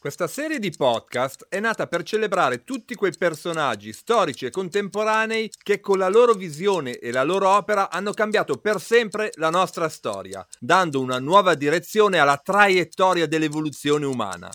questa serie di podcast è nata per celebrare tutti quei personaggi storici e contemporanei che con la loro visione e la loro opera hanno cambiato per sempre la nostra storia, dando una nuova direzione alla traiettoria dell'evoluzione umana.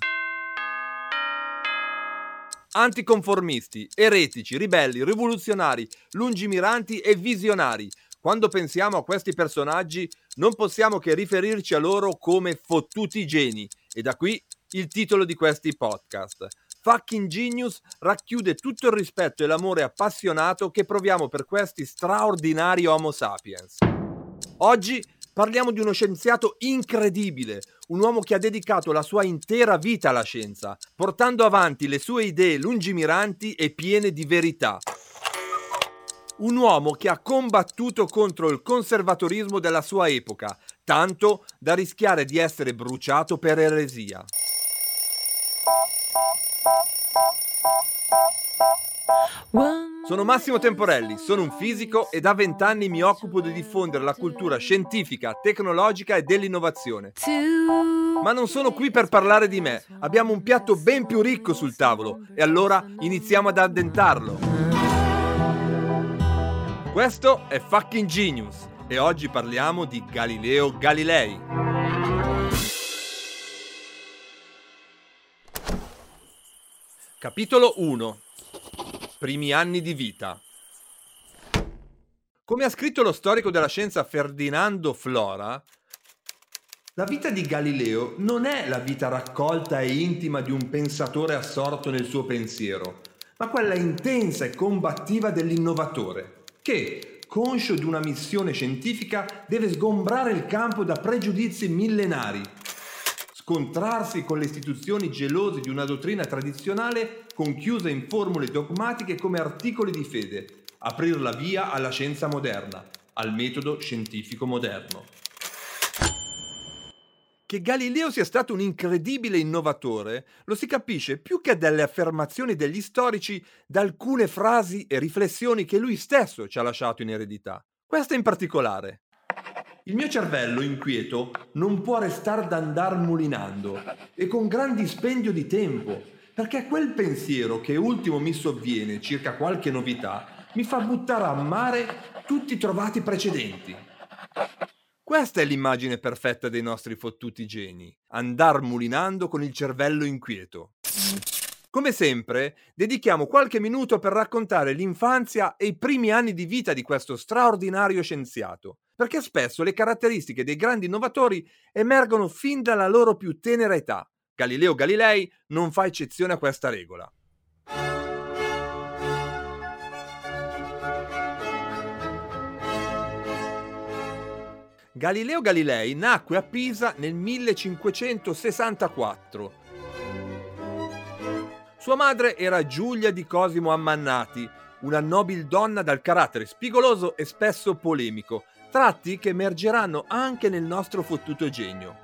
Anticonformisti, eretici, ribelli, rivoluzionari, lungimiranti e visionari. Quando pensiamo a questi personaggi non possiamo che riferirci a loro come fottuti geni e da qui il titolo di questi podcast. Fucking Genius racchiude tutto il rispetto e l'amore appassionato che proviamo per questi straordinari Homo sapiens. Oggi parliamo di uno scienziato incredibile, un uomo che ha dedicato la sua intera vita alla scienza, portando avanti le sue idee lungimiranti e piene di verità. Un uomo che ha combattuto contro il conservatorismo della sua epoca, tanto da rischiare di essere bruciato per eresia. Sono Massimo Temporelli, sono un fisico e da vent'anni mi occupo di diffondere la cultura scientifica, tecnologica e dell'innovazione. Ma non sono qui per parlare di me, abbiamo un piatto ben più ricco sul tavolo e allora iniziamo ad addentarlo. Questo è Fucking Genius e oggi parliamo di Galileo Galilei. Capitolo 1 Primi anni di vita. Come ha scritto lo storico della scienza Ferdinando Flora, la vita di Galileo non è la vita raccolta e intima di un pensatore assorto nel suo pensiero, ma quella intensa e combattiva dell'innovatore, che, conscio di una missione scientifica, deve sgombrare il campo da pregiudizi millenari scontrarsi con le istituzioni gelose di una dottrina tradizionale conchiusa in formule dogmatiche come articoli di fede, aprire la via alla scienza moderna, al metodo scientifico moderno. Che Galileo sia stato un incredibile innovatore lo si capisce più che dalle affermazioni degli storici da alcune frasi e riflessioni che lui stesso ci ha lasciato in eredità. Questa in particolare. Il mio cervello inquieto non può restare d'andar mulinando e con gran dispendio di tempo, perché quel pensiero che ultimo mi sovviene circa qualche novità mi fa buttare a mare tutti i trovati precedenti. Questa è l'immagine perfetta dei nostri fottuti geni, andar mulinando con il cervello inquieto. Come sempre, dedichiamo qualche minuto per raccontare l'infanzia e i primi anni di vita di questo straordinario scienziato, perché spesso le caratteristiche dei grandi innovatori emergono fin dalla loro più tenera età. Galileo Galilei non fa eccezione a questa regola. Galileo Galilei nacque a Pisa nel 1564 sua madre era Giulia di Cosimo Ammannati, una nobil donna dal carattere spigoloso e spesso polemico, tratti che emergeranno anche nel nostro fottuto genio.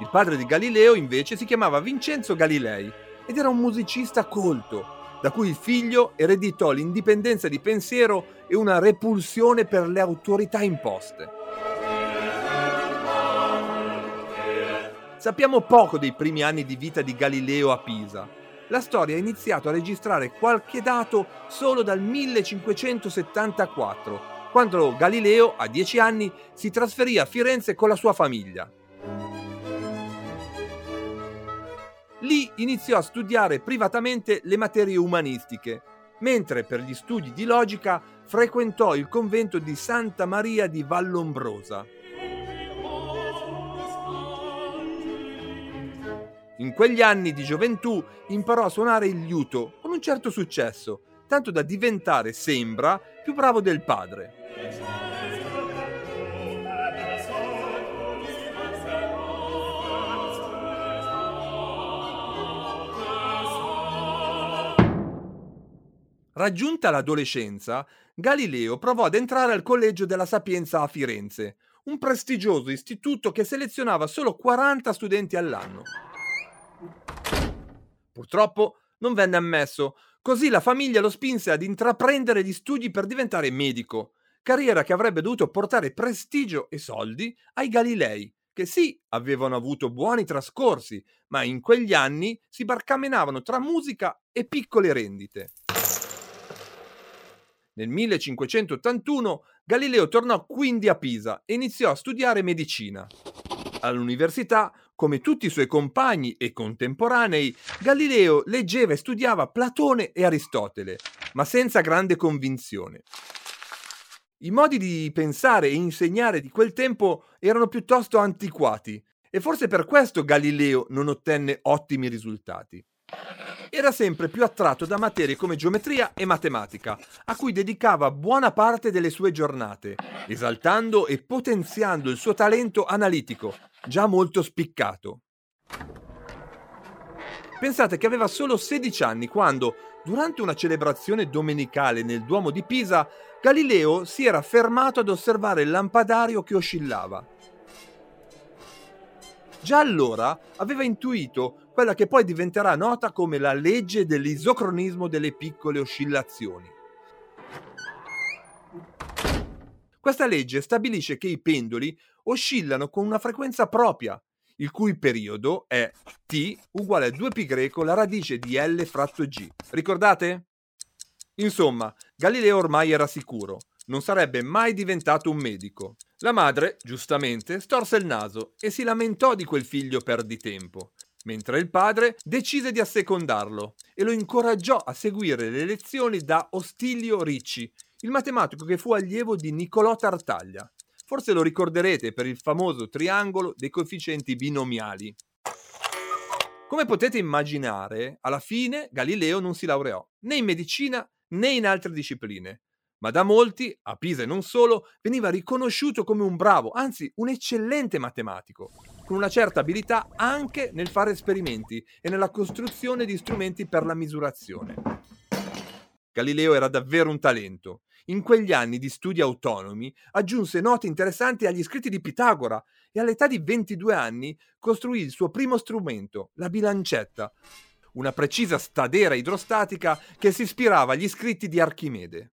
Il padre di Galileo invece si chiamava Vincenzo Galilei ed era un musicista colto, da cui il figlio ereditò l'indipendenza di pensiero e una repulsione per le autorità imposte. Sappiamo poco dei primi anni di vita di Galileo a Pisa. La storia ha iniziato a registrare qualche dato solo dal 1574, quando Galileo, a dieci anni, si trasferì a Firenze con la sua famiglia. Lì iniziò a studiare privatamente le materie umanistiche, mentre per gli studi di logica frequentò il convento di Santa Maria di Vallombrosa. In quegli anni di gioventù imparò a suonare il liuto con un certo successo, tanto da diventare, sembra, più bravo del padre. Raggiunta l'adolescenza, Galileo provò ad entrare al Collegio della Sapienza a Firenze, un prestigioso istituto che selezionava solo 40 studenti all'anno. Purtroppo non venne ammesso, così la famiglia lo spinse ad intraprendere gli studi per diventare medico, carriera che avrebbe dovuto portare prestigio e soldi ai Galilei, che sì, avevano avuto buoni trascorsi, ma in quegli anni si barcamenavano tra musica e piccole rendite. Nel 1581 Galileo tornò quindi a Pisa e iniziò a studiare medicina. All'università, come tutti i suoi compagni e contemporanei, Galileo leggeva e studiava Platone e Aristotele, ma senza grande convinzione. I modi di pensare e insegnare di quel tempo erano piuttosto antiquati e forse per questo Galileo non ottenne ottimi risultati era sempre più attratto da materie come geometria e matematica, a cui dedicava buona parte delle sue giornate, esaltando e potenziando il suo talento analitico, già molto spiccato. Pensate che aveva solo 16 anni quando, durante una celebrazione domenicale nel Duomo di Pisa, Galileo si era fermato ad osservare il lampadario che oscillava. Già allora aveva intuito quella che poi diventerà nota come la legge dell'isocronismo delle piccole oscillazioni. Questa legge stabilisce che i pendoli oscillano con una frequenza propria, il cui periodo è t uguale a 2π greco la radice di L fratto g. Ricordate? Insomma, Galileo ormai era sicuro, non sarebbe mai diventato un medico. La madre, giustamente, storse il naso e si lamentò di quel figlio perditempo, mentre il padre decise di assecondarlo e lo incoraggiò a seguire le lezioni da Ostilio Ricci, il matematico che fu allievo di Niccolò Tartaglia. Forse lo ricorderete per il famoso triangolo dei coefficienti binomiali. Come potete immaginare, alla fine Galileo non si laureò né in medicina né in altre discipline, ma da molti, a Pisa e non solo, veniva riconosciuto come un bravo, anzi un eccellente matematico con una certa abilità anche nel fare esperimenti e nella costruzione di strumenti per la misurazione. Galileo era davvero un talento. In quegli anni di studi autonomi aggiunse note interessanti agli scritti di Pitagora e all'età di 22 anni costruì il suo primo strumento, la bilancetta, una precisa stadera idrostatica che si ispirava agli scritti di Archimede.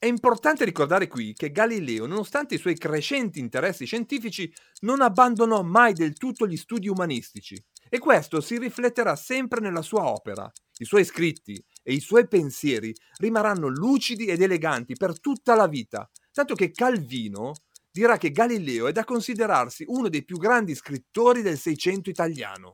È importante ricordare qui che Galileo, nonostante i suoi crescenti interessi scientifici, non abbandonò mai del tutto gli studi umanistici e questo si rifletterà sempre nella sua opera. I suoi scritti e i suoi pensieri rimarranno lucidi ed eleganti per tutta la vita, tanto che Calvino dirà che Galileo è da considerarsi uno dei più grandi scrittori del Seicento italiano.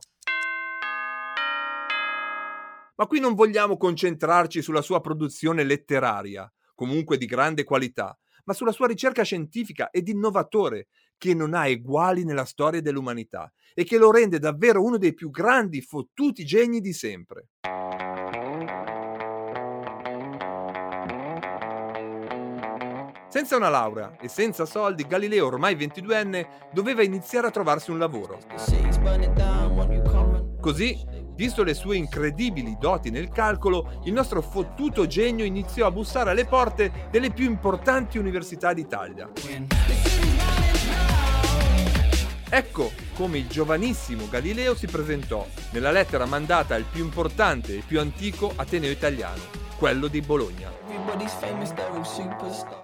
Ma qui non vogliamo concentrarci sulla sua produzione letteraria, comunque di grande qualità, ma sulla sua ricerca scientifica ed innovatore, che non ha eguali nella storia dell'umanità e che lo rende davvero uno dei più grandi fottuti geni di sempre. Senza una laurea e senza soldi, Galileo, ormai 22enne, doveva iniziare a trovarsi un lavoro. Così Visto le sue incredibili doti nel calcolo, il nostro fottuto genio iniziò a bussare alle porte delle più importanti università d'Italia. Ecco come il giovanissimo Galileo si presentò nella lettera mandata al più importante e più antico Ateneo italiano, quello di Bologna.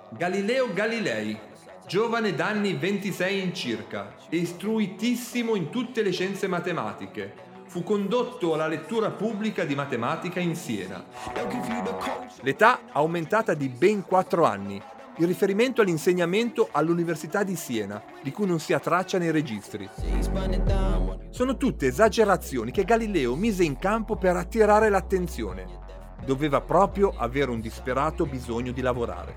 Galileo Galilei, giovane d'anni 26 in circa, istruitissimo in tutte le scienze matematiche, fu condotto alla lettura pubblica di matematica in Siena. L'età aumentata di ben 4 anni, in riferimento all'insegnamento all'Università di Siena, di cui non si ha traccia nei registri. Sono tutte esagerazioni che Galileo mise in campo per attirare l'attenzione. Doveva proprio avere un disperato bisogno di lavorare.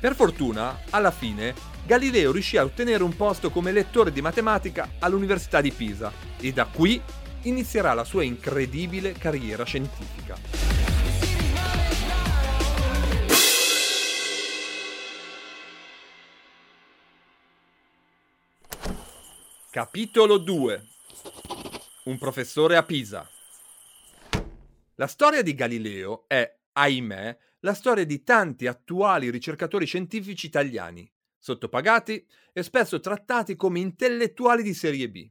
Per fortuna, alla fine, Galileo riuscì a ottenere un posto come lettore di matematica all'Università di Pisa e da qui inizierà la sua incredibile carriera scientifica. Capitolo 2 Un professore a Pisa La storia di Galileo è, ahimè, la storia di tanti attuali ricercatori scientifici italiani, sottopagati e spesso trattati come intellettuali di serie B.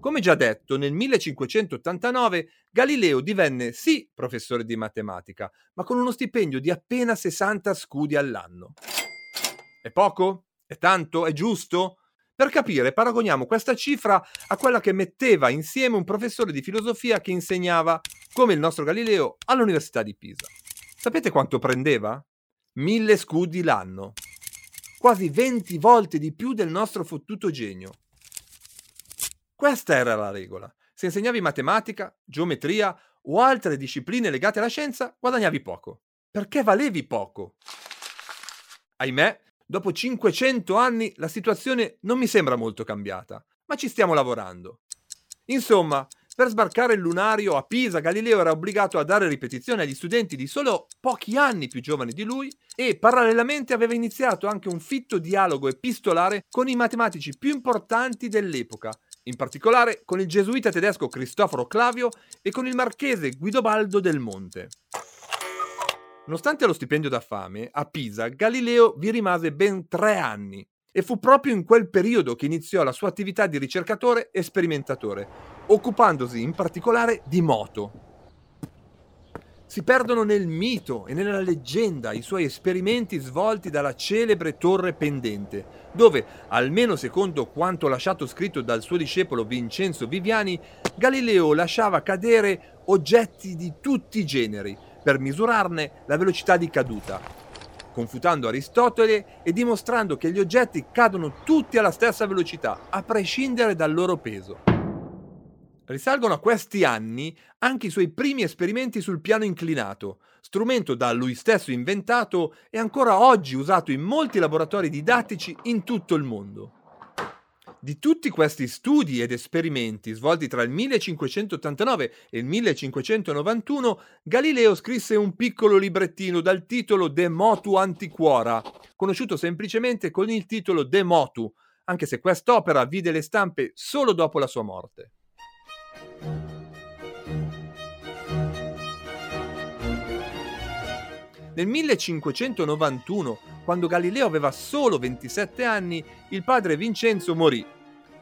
Come già detto, nel 1589 Galileo divenne sì professore di matematica, ma con uno stipendio di appena 60 scudi all'anno. È poco? È tanto? È giusto? Per capire, paragoniamo questa cifra a quella che metteva insieme un professore di filosofia che insegnava, come il nostro Galileo, all'Università di Pisa. Sapete quanto prendeva? Mille scudi l'anno. Quasi 20 volte di più del nostro fottuto genio. Questa era la regola. Se insegnavi matematica, geometria o altre discipline legate alla scienza, guadagnavi poco. Perché valevi poco. Ahimè, dopo 500 anni la situazione non mi sembra molto cambiata, ma ci stiamo lavorando. Insomma, per sbarcare il lunario a Pisa, Galileo era obbligato a dare ripetizioni agli studenti di solo pochi anni più giovani di lui e parallelamente aveva iniziato anche un fitto dialogo epistolare con i matematici più importanti dell'epoca, in particolare con il gesuita tedesco Cristoforo Clavio e con il marchese Guidobaldo del Monte. Nonostante lo stipendio da fame, a Pisa Galileo vi rimase ben tre anni e fu proprio in quel periodo che iniziò la sua attività di ricercatore e sperimentatore, occupandosi in particolare di moto. Si perdono nel mito e nella leggenda i suoi esperimenti svolti dalla celebre torre pendente, dove, almeno secondo quanto lasciato scritto dal suo discepolo Vincenzo Viviani, Galileo lasciava cadere oggetti di tutti i generi per misurarne la velocità di caduta, confutando Aristotele e dimostrando che gli oggetti cadono tutti alla stessa velocità, a prescindere dal loro peso. Risalgono a questi anni anche i suoi primi esperimenti sul piano inclinato, strumento da lui stesso inventato e ancora oggi usato in molti laboratori didattici in tutto il mondo. Di tutti questi studi ed esperimenti svolti tra il 1589 e il 1591, Galileo scrisse un piccolo librettino dal titolo De Motu Antiquora, conosciuto semplicemente con il titolo De Motu, anche se quest'opera vide le stampe solo dopo la sua morte. Nel 1591, quando Galileo aveva solo 27 anni, il padre Vincenzo morì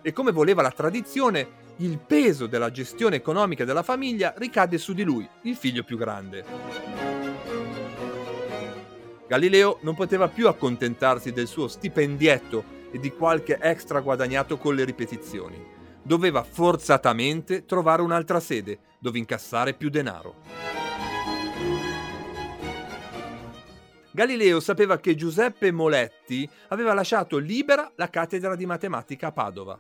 e come voleva la tradizione, il peso della gestione economica della famiglia ricade su di lui, il figlio più grande. Galileo non poteva più accontentarsi del suo stipendietto e di qualche extra guadagnato con le ripetizioni doveva forzatamente trovare un'altra sede dove incassare più denaro. Galileo sapeva che Giuseppe Moletti aveva lasciato libera la cattedra di matematica a Padova.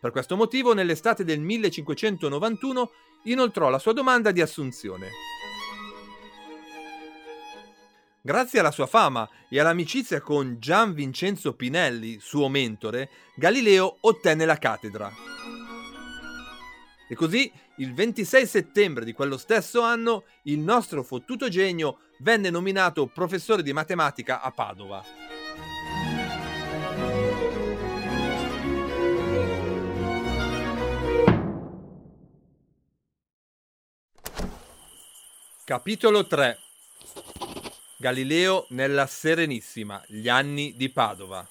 Per questo motivo, nell'estate del 1591 inoltrò la sua domanda di assunzione. Grazie alla sua fama e all'amicizia con Gian Vincenzo Pinelli, suo mentore, Galileo ottenne la cattedra. E così, il 26 settembre di quello stesso anno, il nostro fottuto genio venne nominato professore di matematica a Padova. Capitolo 3 Galileo nella Serenissima, gli anni di Padova.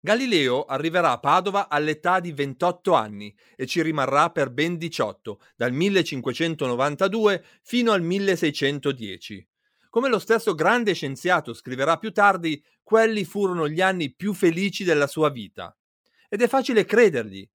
Galileo arriverà a Padova all'età di 28 anni e ci rimarrà per ben 18, dal 1592 fino al 1610. Come lo stesso grande scienziato scriverà più tardi, quelli furono gli anni più felici della sua vita. Ed è facile credergli,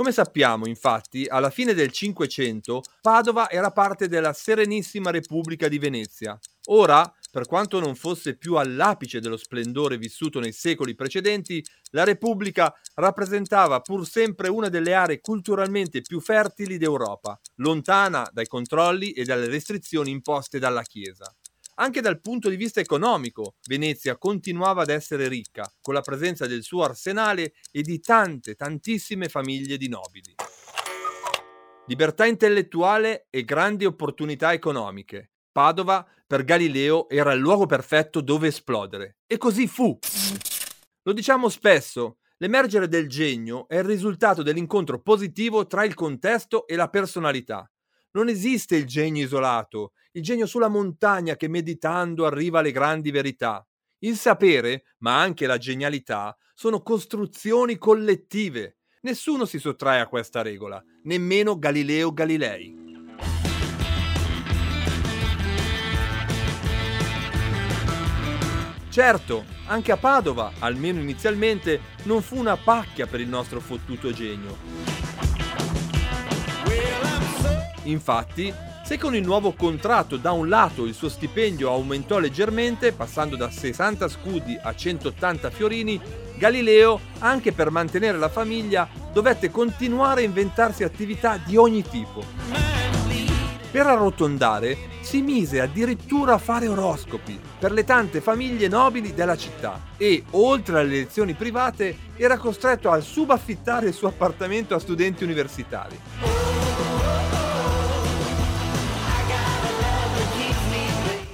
come sappiamo, infatti, alla fine del Cinquecento Padova era parte della Serenissima Repubblica di Venezia. Ora, per quanto non fosse più all'apice dello splendore vissuto nei secoli precedenti, la Repubblica rappresentava pur sempre una delle aree culturalmente più fertili d'Europa, lontana dai controlli e dalle restrizioni imposte dalla Chiesa. Anche dal punto di vista economico, Venezia continuava ad essere ricca, con la presenza del suo arsenale e di tante, tantissime famiglie di nobili. Libertà intellettuale e grandi opportunità economiche. Padova, per Galileo, era il luogo perfetto dove esplodere. E così fu. Lo diciamo spesso, l'emergere del genio è il risultato dell'incontro positivo tra il contesto e la personalità. Non esiste il genio isolato, il genio sulla montagna che meditando arriva alle grandi verità. Il sapere, ma anche la genialità, sono costruzioni collettive. Nessuno si sottrae a questa regola, nemmeno Galileo Galilei. Certo, anche a Padova, almeno inizialmente, non fu una pacchia per il nostro fottuto genio. Infatti, se con il nuovo contratto da un lato il suo stipendio aumentò leggermente, passando da 60 scudi a 180 fiorini, Galileo, anche per mantenere la famiglia, dovette continuare a inventarsi attività di ogni tipo. Per arrotondare, si mise addirittura a fare oroscopi per le tante famiglie nobili della città e, oltre alle lezioni private, era costretto a subaffittare il suo appartamento a studenti universitari.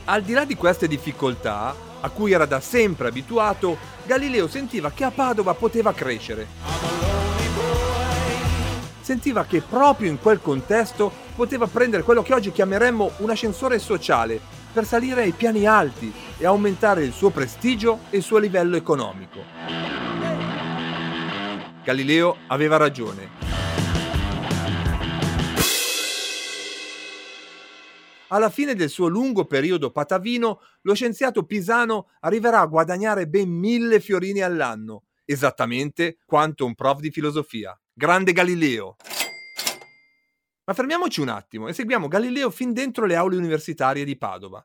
Al di là di queste difficoltà, a cui era da sempre abituato, Galileo sentiva che a Padova poteva crescere. Sentiva che proprio in quel contesto poteva prendere quello che oggi chiameremmo un ascensore sociale per salire ai piani alti e aumentare il suo prestigio e il suo livello economico. Galileo aveva ragione. Alla fine del suo lungo periodo patavino, lo scienziato pisano arriverà a guadagnare ben mille fiorini all'anno, esattamente quanto un prof di filosofia. Grande Galileo! Ma fermiamoci un attimo e seguiamo Galileo fin dentro le aule universitarie di Padova.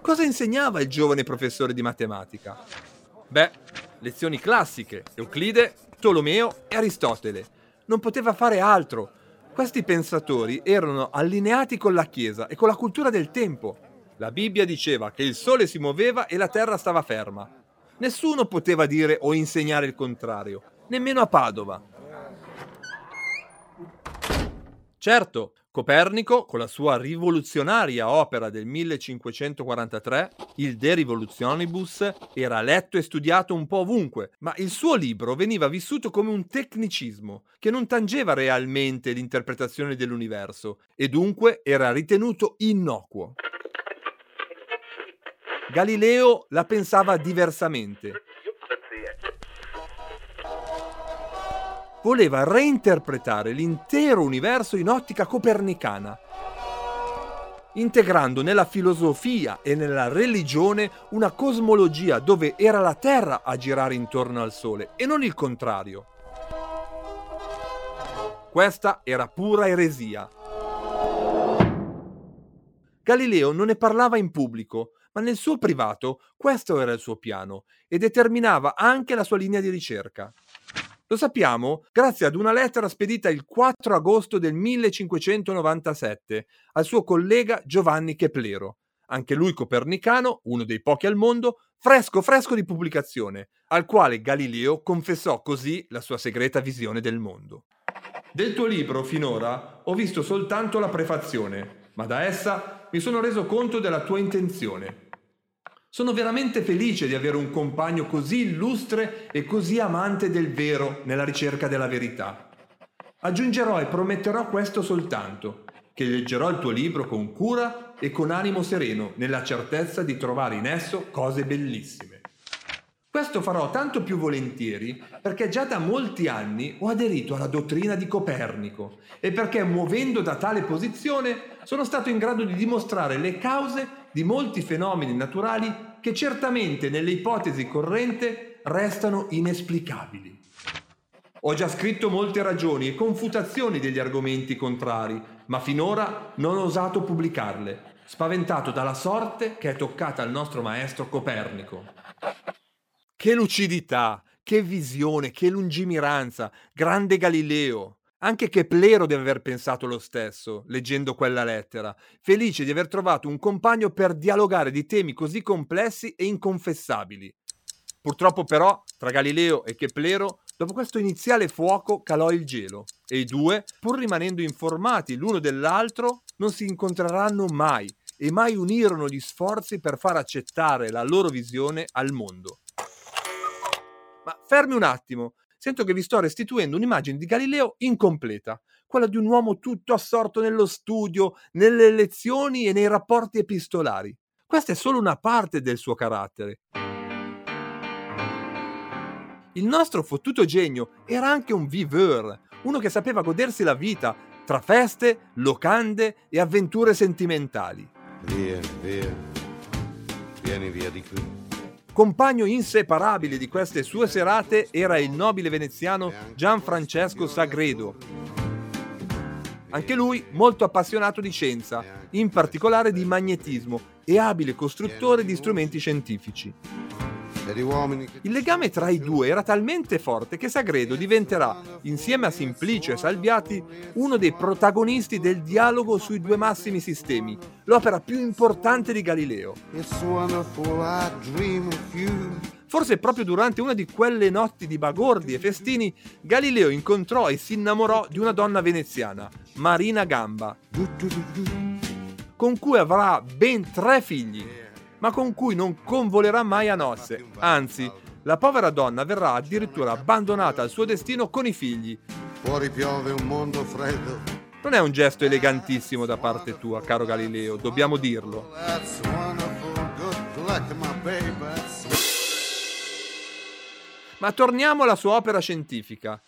Cosa insegnava il giovane professore di matematica? Beh, lezioni classiche, Euclide, Tolomeo e Aristotele. Non poteva fare altro questi pensatori erano allineati con la Chiesa e con la cultura del tempo. La Bibbia diceva che il sole si muoveva e la terra stava ferma. Nessuno poteva dire o insegnare il contrario, nemmeno a Padova. Certo, Copernico, con la sua rivoluzionaria opera del 1543, il De Revolutionibus, era letto e studiato un po' ovunque, ma il suo libro veniva vissuto come un tecnicismo che non tangeva realmente l'interpretazione dell'universo e dunque era ritenuto innocuo. Galileo la pensava diversamente voleva reinterpretare l'intero universo in ottica copernicana, integrando nella filosofia e nella religione una cosmologia dove era la Terra a girare intorno al Sole e non il contrario. Questa era pura eresia. Galileo non ne parlava in pubblico, ma nel suo privato questo era il suo piano e determinava anche la sua linea di ricerca. Lo sappiamo grazie ad una lettera spedita il 4 agosto del 1597 al suo collega Giovanni Keplero, anche lui copernicano, uno dei pochi al mondo, fresco fresco di pubblicazione, al quale Galileo confessò così la sua segreta visione del mondo. Del tuo libro finora ho visto soltanto la prefazione, ma da essa mi sono reso conto della tua intenzione. Sono veramente felice di avere un compagno così illustre e così amante del vero nella ricerca della verità. Aggiungerò e prometterò questo soltanto, che leggerò il tuo libro con cura e con animo sereno, nella certezza di trovare in esso cose bellissime. Questo farò tanto più volentieri perché già da molti anni ho aderito alla dottrina di Copernico e perché muovendo da tale posizione sono stato in grado di dimostrare le cause di molti fenomeni naturali che certamente nelle ipotesi corrente restano inesplicabili. Ho già scritto molte ragioni e confutazioni degli argomenti contrari, ma finora non ho osato pubblicarle, spaventato dalla sorte che è toccata al nostro maestro Copernico. Che lucidità, che visione, che lungimiranza, grande Galileo! Anche Keplero deve aver pensato lo stesso, leggendo quella lettera, felice di aver trovato un compagno per dialogare di temi così complessi e inconfessabili. Purtroppo però, tra Galileo e Keplero, dopo questo iniziale fuoco calò il gelo e i due, pur rimanendo informati l'uno dell'altro, non si incontreranno mai e mai unirono gli sforzi per far accettare la loro visione al mondo. Ma fermi un attimo, sento che vi sto restituendo un'immagine di Galileo incompleta, quella di un uomo tutto assorto nello studio, nelle lezioni e nei rapporti epistolari. Questa è solo una parte del suo carattere. Il nostro fottuto genio era anche un viveur, uno che sapeva godersi la vita tra feste, locande e avventure sentimentali. Via, via, vieni via di qui. Compagno inseparabile di queste sue serate era il nobile veneziano Gianfrancesco Sagredo. Anche lui molto appassionato di scienza, in particolare di magnetismo e abile costruttore di strumenti scientifici. Il legame tra i due era talmente forte che Sagredo diventerà, insieme a Simplicio e Salviati, uno dei protagonisti del dialogo sui due massimi sistemi, l'opera più importante di Galileo. Forse proprio durante una di quelle notti di bagordi e festini, Galileo incontrò e si innamorò di una donna veneziana, Marina Gamba, con cui avrà ben tre figli ma con cui non convolerà mai a nozze. Anzi, la povera donna verrà addirittura abbandonata al suo destino con i figli. Fuori piove un mondo freddo. Non è un gesto elegantissimo da parte tua, caro Galileo, dobbiamo dirlo. Ma torniamo alla sua opera scientifica.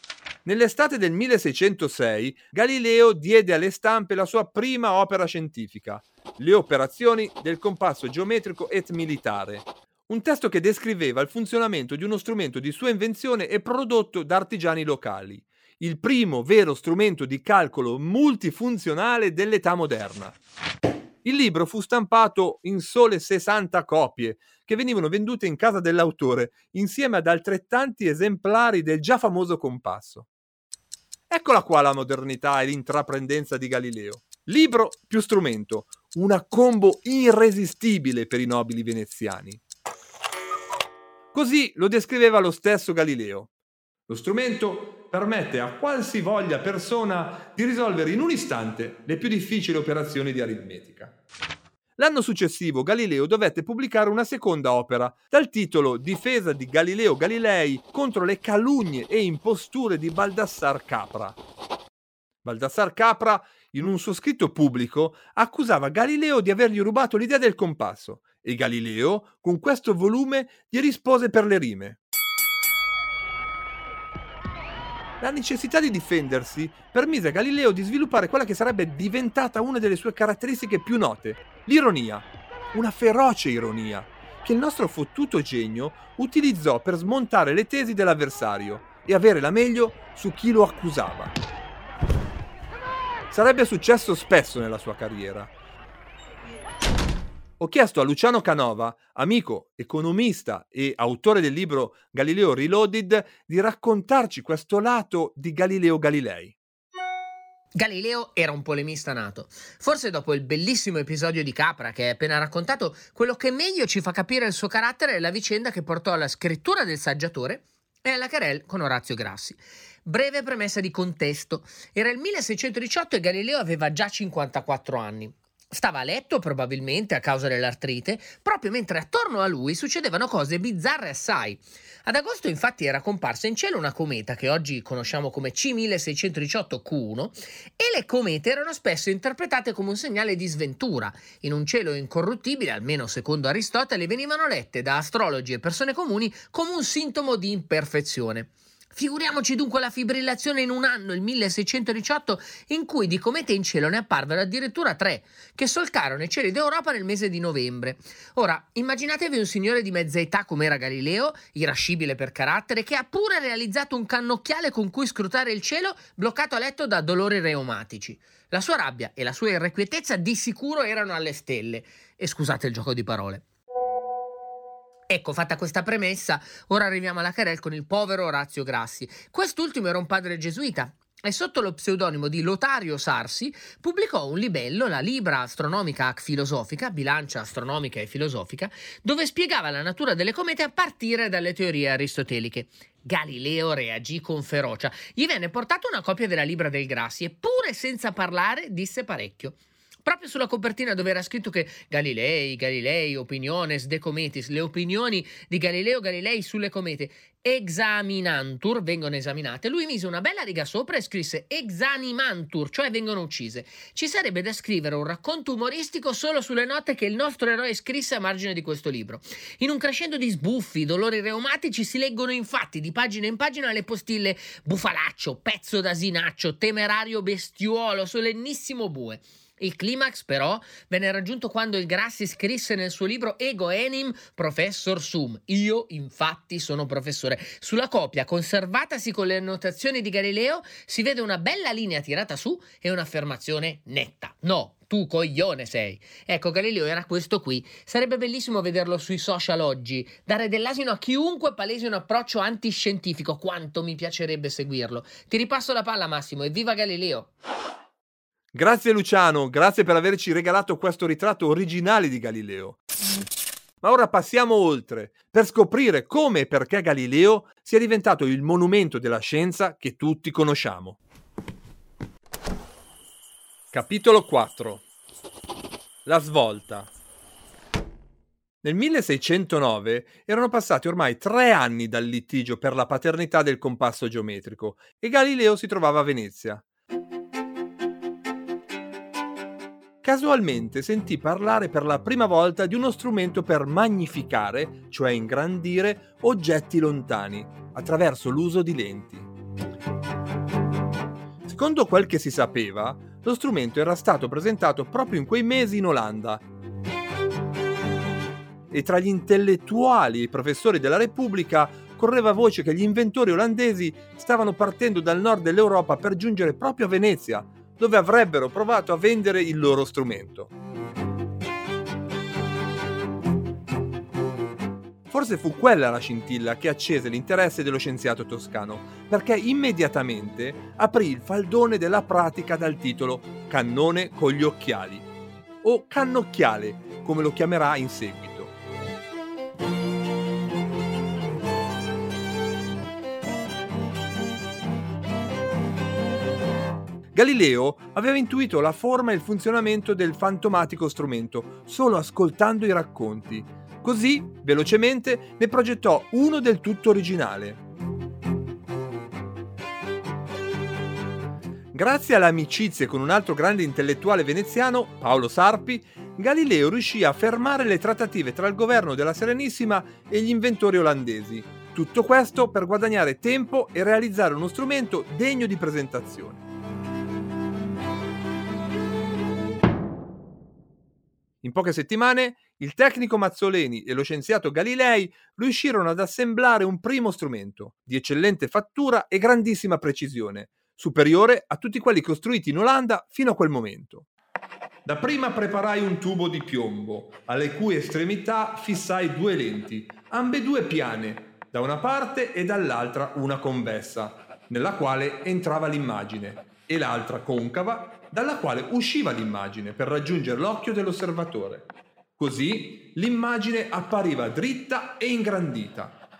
Nell'estate del 1606 Galileo diede alle stampe la sua prima opera scientifica, Le operazioni del compasso geometrico et militare, un testo che descriveva il funzionamento di uno strumento di sua invenzione e prodotto da artigiani locali, il primo vero strumento di calcolo multifunzionale dell'età moderna. Il libro fu stampato in sole 60 copie, che venivano vendute in casa dell'autore, insieme ad altrettanti esemplari del già famoso compasso. Eccola qua la modernità e l'intraprendenza di Galileo. Libro più strumento, una combo irresistibile per i nobili veneziani. Così lo descriveva lo stesso Galileo. Lo strumento permette a qualsivoglia persona di risolvere in un istante le più difficili operazioni di aritmetica. L'anno successivo Galileo dovette pubblicare una seconda opera dal titolo Difesa di Galileo Galilei contro le calunnie e imposture di Baldassar Capra. Baldassar Capra, in un suo scritto pubblico, accusava Galileo di avergli rubato l'idea del compasso e Galileo, con questo volume, gli rispose per le rime. La necessità di difendersi permise a Galileo di sviluppare quella che sarebbe diventata una delle sue caratteristiche più note, l'ironia. Una feroce ironia, che il nostro fottuto genio utilizzò per smontare le tesi dell'avversario e avere la meglio su chi lo accusava. Sarebbe successo spesso nella sua carriera, ho chiesto a Luciano Canova, amico, economista e autore del libro Galileo Reloaded, di raccontarci questo lato di Galileo Galilei. Galileo era un polemista nato. Forse dopo il bellissimo episodio di Capra che hai appena raccontato, quello che meglio ci fa capire il suo carattere è la vicenda che portò alla scrittura del saggiatore e alla querel con Orazio Grassi. Breve premessa di contesto. Era il 1618 e Galileo aveva già 54 anni. Stava a letto probabilmente a causa dell'artrite, proprio mentre attorno a lui succedevano cose bizzarre assai. Ad agosto infatti era comparsa in cielo una cometa che oggi conosciamo come C1618Q1 e le comete erano spesso interpretate come un segnale di sventura. In un cielo incorruttibile, almeno secondo Aristotele, venivano lette da astrologi e persone comuni come un sintomo di imperfezione. Figuriamoci dunque la fibrillazione in un anno, il 1618, in cui di comete in cielo ne apparvero addirittura tre, che solcarono i cieli d'Europa nel mese di novembre. Ora, immaginatevi un signore di mezza età come era Galileo, irascibile per carattere, che ha pure realizzato un cannocchiale con cui scrutare il cielo, bloccato a letto da dolori reumatici. La sua rabbia e la sua irrequietezza di sicuro erano alle stelle. E scusate il gioco di parole. Ecco, fatta questa premessa, ora arriviamo alla querel con il povero Orazio Grassi. Quest'ultimo era un padre gesuita e sotto lo pseudonimo di Lotario Sarsi pubblicò un libello, la Libra Astronomica Filosofica, bilancia astronomica e filosofica, dove spiegava la natura delle comete a partire dalle teorie aristoteliche. Galileo reagì con ferocia. Gli venne portata una copia della Libra del Grassi, eppure senza parlare disse parecchio. Proprio sulla copertina dove era scritto che Galilei, Galilei, opiniones de cometis, le opinioni di Galileo Galilei sulle comete. examinantur, vengono esaminate, lui mise una bella riga sopra e scrisse exanimantur, cioè vengono uccise. Ci sarebbe da scrivere un racconto umoristico solo sulle note che il nostro eroe scrisse a margine di questo libro. In un crescendo di sbuffi, dolori reumatici si leggono infatti di pagina in pagina le postille bufalaccio, pezzo d'asinaccio, temerario bestiuolo, solennissimo bue. Il climax, però, venne raggiunto quando il Grassi scrisse nel suo libro Ego Enim Professor Sum. Io, infatti, sono professore. Sulla copia, conservatasi con le annotazioni di Galileo, si vede una bella linea tirata su e un'affermazione netta. No, tu coglione sei. Ecco, Galileo era questo qui. Sarebbe bellissimo vederlo sui social oggi, dare dell'asino a chiunque palesi un approccio antiscientifico. Quanto mi piacerebbe seguirlo. Ti ripasso la palla, Massimo, e viva Galileo! Grazie Luciano, grazie per averci regalato questo ritratto originale di Galileo. Ma ora passiamo oltre, per scoprire come e perché Galileo sia diventato il monumento della scienza che tutti conosciamo. Capitolo 4 La svolta nel 1609 erano passati ormai tre anni dal litigio per la paternità del compasso geometrico e Galileo si trovava a Venezia. Casualmente sentì parlare per la prima volta di uno strumento per magnificare, cioè ingrandire, oggetti lontani, attraverso l'uso di lenti. Secondo quel che si sapeva, lo strumento era stato presentato proprio in quei mesi in Olanda. E tra gli intellettuali e i professori della Repubblica correva voce che gli inventori olandesi stavano partendo dal nord dell'Europa per giungere proprio a Venezia, dove avrebbero provato a vendere il loro strumento. Forse fu quella la scintilla che accese l'interesse dello scienziato toscano, perché immediatamente aprì il faldone della pratica dal titolo Cannone con gli occhiali, o cannocchiale, come lo chiamerà in seguito. Galileo aveva intuito la forma e il funzionamento del fantomatico strumento solo ascoltando i racconti. Così, velocemente, ne progettò uno del tutto originale. Grazie alle amicizie con un altro grande intellettuale veneziano, Paolo Sarpi, Galileo riuscì a fermare le trattative tra il governo della Serenissima e gli inventori olandesi. Tutto questo per guadagnare tempo e realizzare uno strumento degno di presentazione. In poche settimane il tecnico Mazzoleni e lo scienziato Galilei riuscirono ad assemblare un primo strumento di eccellente fattura e grandissima precisione, superiore a tutti quelli costruiti in Olanda fino a quel momento. Dapprima preparai un tubo di piombo, alle cui estremità fissai due lenti, ambedue piane, da una parte e dall'altra una convessa, nella quale entrava l'immagine, e l'altra concava dalla quale usciva l'immagine per raggiungere l'occhio dell'osservatore. Così l'immagine appariva dritta e ingrandita.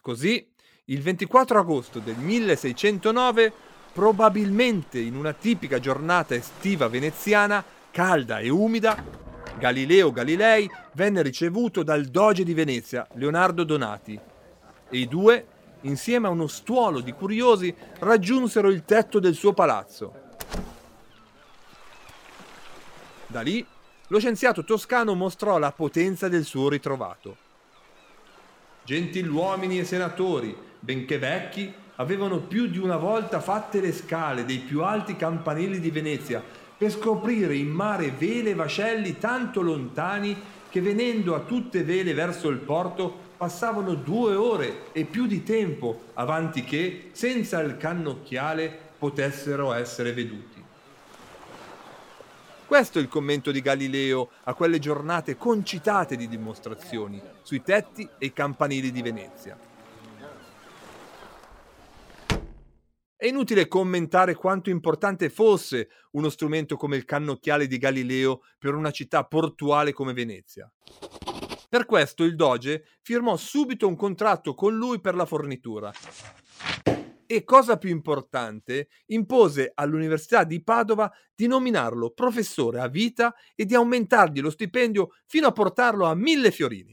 Così, il 24 agosto del 1609, probabilmente in una tipica giornata estiva veneziana, calda e umida, Galileo Galilei venne ricevuto dal doge di Venezia, Leonardo Donati, e i due, insieme a uno stuolo di curiosi, raggiunsero il tetto del suo palazzo. Da lì lo scienziato toscano mostrò la potenza del suo ritrovato. Gentiluomini e senatori, benché vecchi, avevano più di una volta fatte le scale dei più alti campanili di Venezia per scoprire in mare vele e vascelli tanto lontani che venendo a tutte vele verso il porto passavano due ore e più di tempo avanti che, senza il cannocchiale, potessero essere veduti. Questo è il commento di Galileo a quelle giornate concitate di dimostrazioni sui tetti e i campanili di Venezia. È inutile commentare quanto importante fosse uno strumento come il cannocchiale di Galileo per una città portuale come Venezia. Per questo il Doge firmò subito un contratto con lui per la fornitura e, cosa più importante, impose all'Università di Padova di nominarlo professore a vita e di aumentargli lo stipendio fino a portarlo a mille fiorini.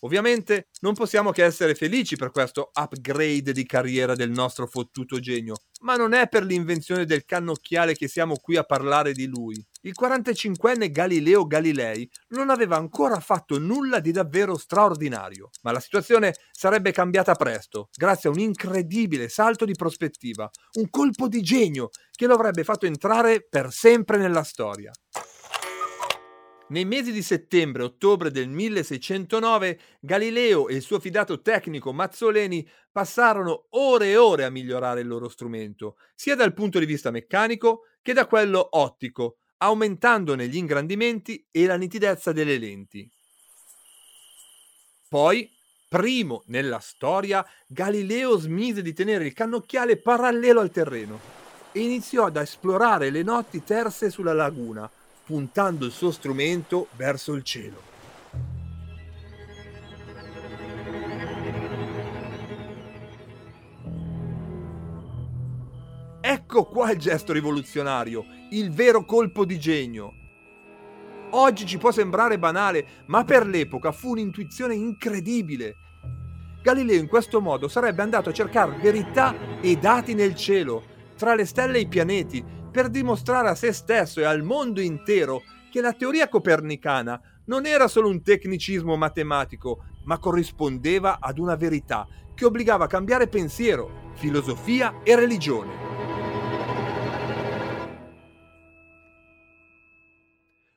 Ovviamente non possiamo che essere felici per questo upgrade di carriera del nostro fottuto genio, ma non è per l'invenzione del cannocchiale che siamo qui a parlare di lui. Il 45enne Galileo Galilei non aveva ancora fatto nulla di davvero straordinario, ma la situazione sarebbe cambiata presto, grazie a un incredibile salto di prospettiva, un colpo di genio che lo avrebbe fatto entrare per sempre nella storia. Nei mesi di settembre e ottobre del 1609 Galileo e il suo fidato tecnico Mazzoleni passarono ore e ore a migliorare il loro strumento, sia dal punto di vista meccanico che da quello ottico, aumentandone gli ingrandimenti e la nitidezza delle lenti. Poi, primo nella storia, Galileo smise di tenere il cannocchiale parallelo al terreno e iniziò ad esplorare le notti terse sulla laguna, puntando il suo strumento verso il cielo. Ecco qua il gesto rivoluzionario, il vero colpo di genio. Oggi ci può sembrare banale, ma per l'epoca fu un'intuizione incredibile. Galileo in questo modo sarebbe andato a cercare verità e dati nel cielo, tra le stelle e i pianeti, per dimostrare a se stesso e al mondo intero che la teoria copernicana non era solo un tecnicismo matematico, ma corrispondeva ad una verità che obbligava a cambiare pensiero, filosofia e religione.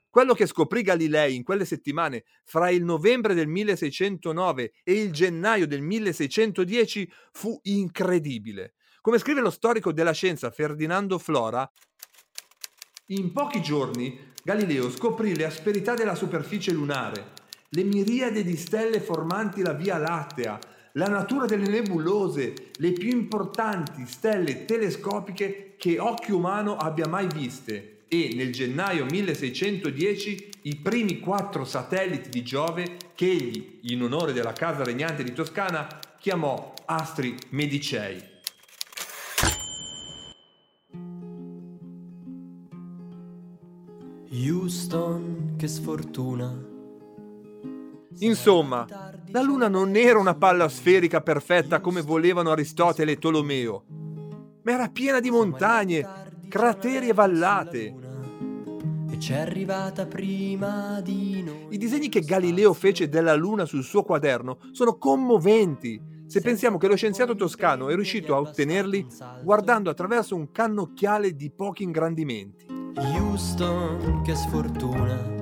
Quello che scoprì Galilei in quelle settimane fra il novembre del 1609 e il gennaio del 1610 fu incredibile. Come scrive lo storico della scienza Ferdinando Flora, in pochi giorni Galileo scoprì le asperità della superficie lunare, le miriade di stelle formanti la Via Lattea, la natura delle nebulose, le più importanti stelle telescopiche che occhio umano abbia mai viste e nel gennaio 1610 i primi quattro satelliti di Giove che egli, in onore della casa regnante di Toscana, chiamò Astri Medicei. Houston, che sfortuna. Insomma, la Luna non era una palla sferica perfetta come volevano Aristotele e Tolomeo, ma era piena di montagne, crateri e vallate. E c'è arrivata prima di noi. I disegni che Galileo fece della Luna sul suo quaderno sono commoventi se pensiamo che lo scienziato toscano è riuscito a ottenerli guardando attraverso un cannocchiale di pochi ingrandimenti. Houston, che sfortuna.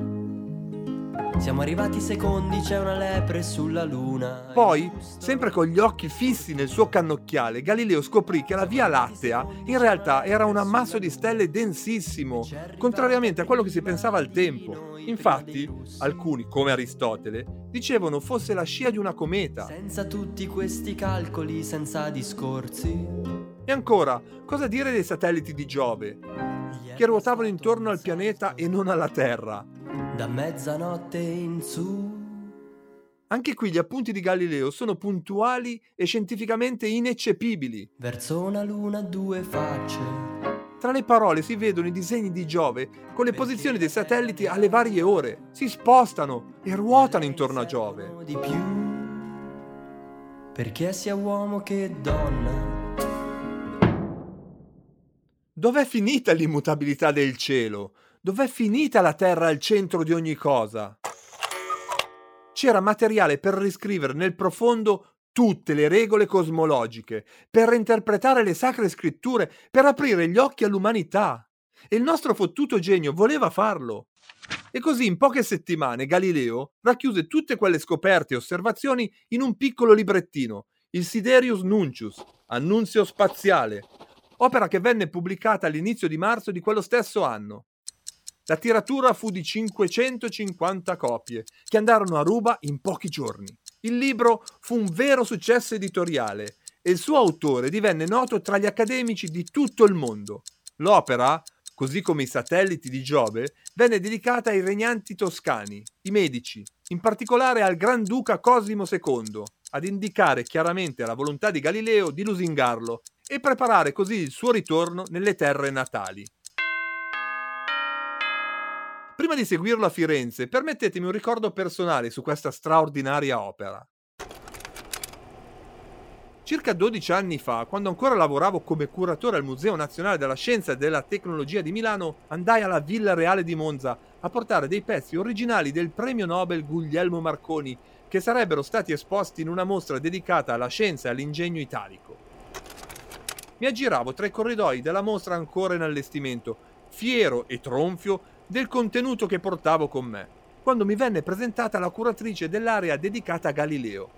Siamo arrivati secondi, c'è una lepre sulla luna. Poi, sempre con gli occhi fissi nel suo cannocchiale, Galileo scoprì che la Via Lattea in realtà era un ammasso di stelle densissimo, contrariamente a quello che si pensava al tempo. Infatti, alcuni, come Aristotele, dicevano fosse la scia di una cometa. Senza tutti questi calcoli, senza discorsi. E ancora, cosa dire dei satelliti di Giove, che ruotavano intorno al pianeta e non alla Terra? Da mezzanotte in su. Anche qui gli appunti di Galileo sono puntuali e scientificamente ineccepibili. Verso una luna due facce. Tra le parole si vedono i disegni di Giove con le posizioni dei satelliti alle varie ore. Si spostano e ruotano intorno a Giove. Di più. Perché sia uomo che donna. Dov'è finita l'immutabilità del cielo? Dov'è finita la Terra al centro di ogni cosa? C'era materiale per riscrivere nel profondo tutte le regole cosmologiche, per reinterpretare le sacre scritture, per aprire gli occhi all'umanità. E il nostro fottuto genio voleva farlo. E così in poche settimane Galileo racchiuse tutte quelle scoperte e osservazioni in un piccolo librettino, il Siderius Nuncius, Annunzio Spaziale, opera che venne pubblicata all'inizio di marzo di quello stesso anno. La tiratura fu di 550 copie, che andarono a ruba in pochi giorni. Il libro fu un vero successo editoriale e il suo autore divenne noto tra gli accademici di tutto il mondo. L'opera, così come i satelliti di Giove, venne dedicata ai regnanti toscani, i medici, in particolare al Granduca Cosimo II, ad indicare chiaramente la volontà di Galileo di lusingarlo e preparare così il suo ritorno nelle terre natali. Prima di seguirlo a Firenze, permettetemi un ricordo personale su questa straordinaria opera. Circa 12 anni fa, quando ancora lavoravo come curatore al Museo Nazionale della Scienza e della Tecnologia di Milano, andai alla Villa Reale di Monza a portare dei pezzi originali del premio Nobel Guglielmo Marconi, che sarebbero stati esposti in una mostra dedicata alla scienza e all'ingegno italico. Mi aggiravo tra i corridoi della mostra ancora in allestimento, fiero e tronfio del contenuto che portavo con me, quando mi venne presentata la curatrice dell'area dedicata a Galileo.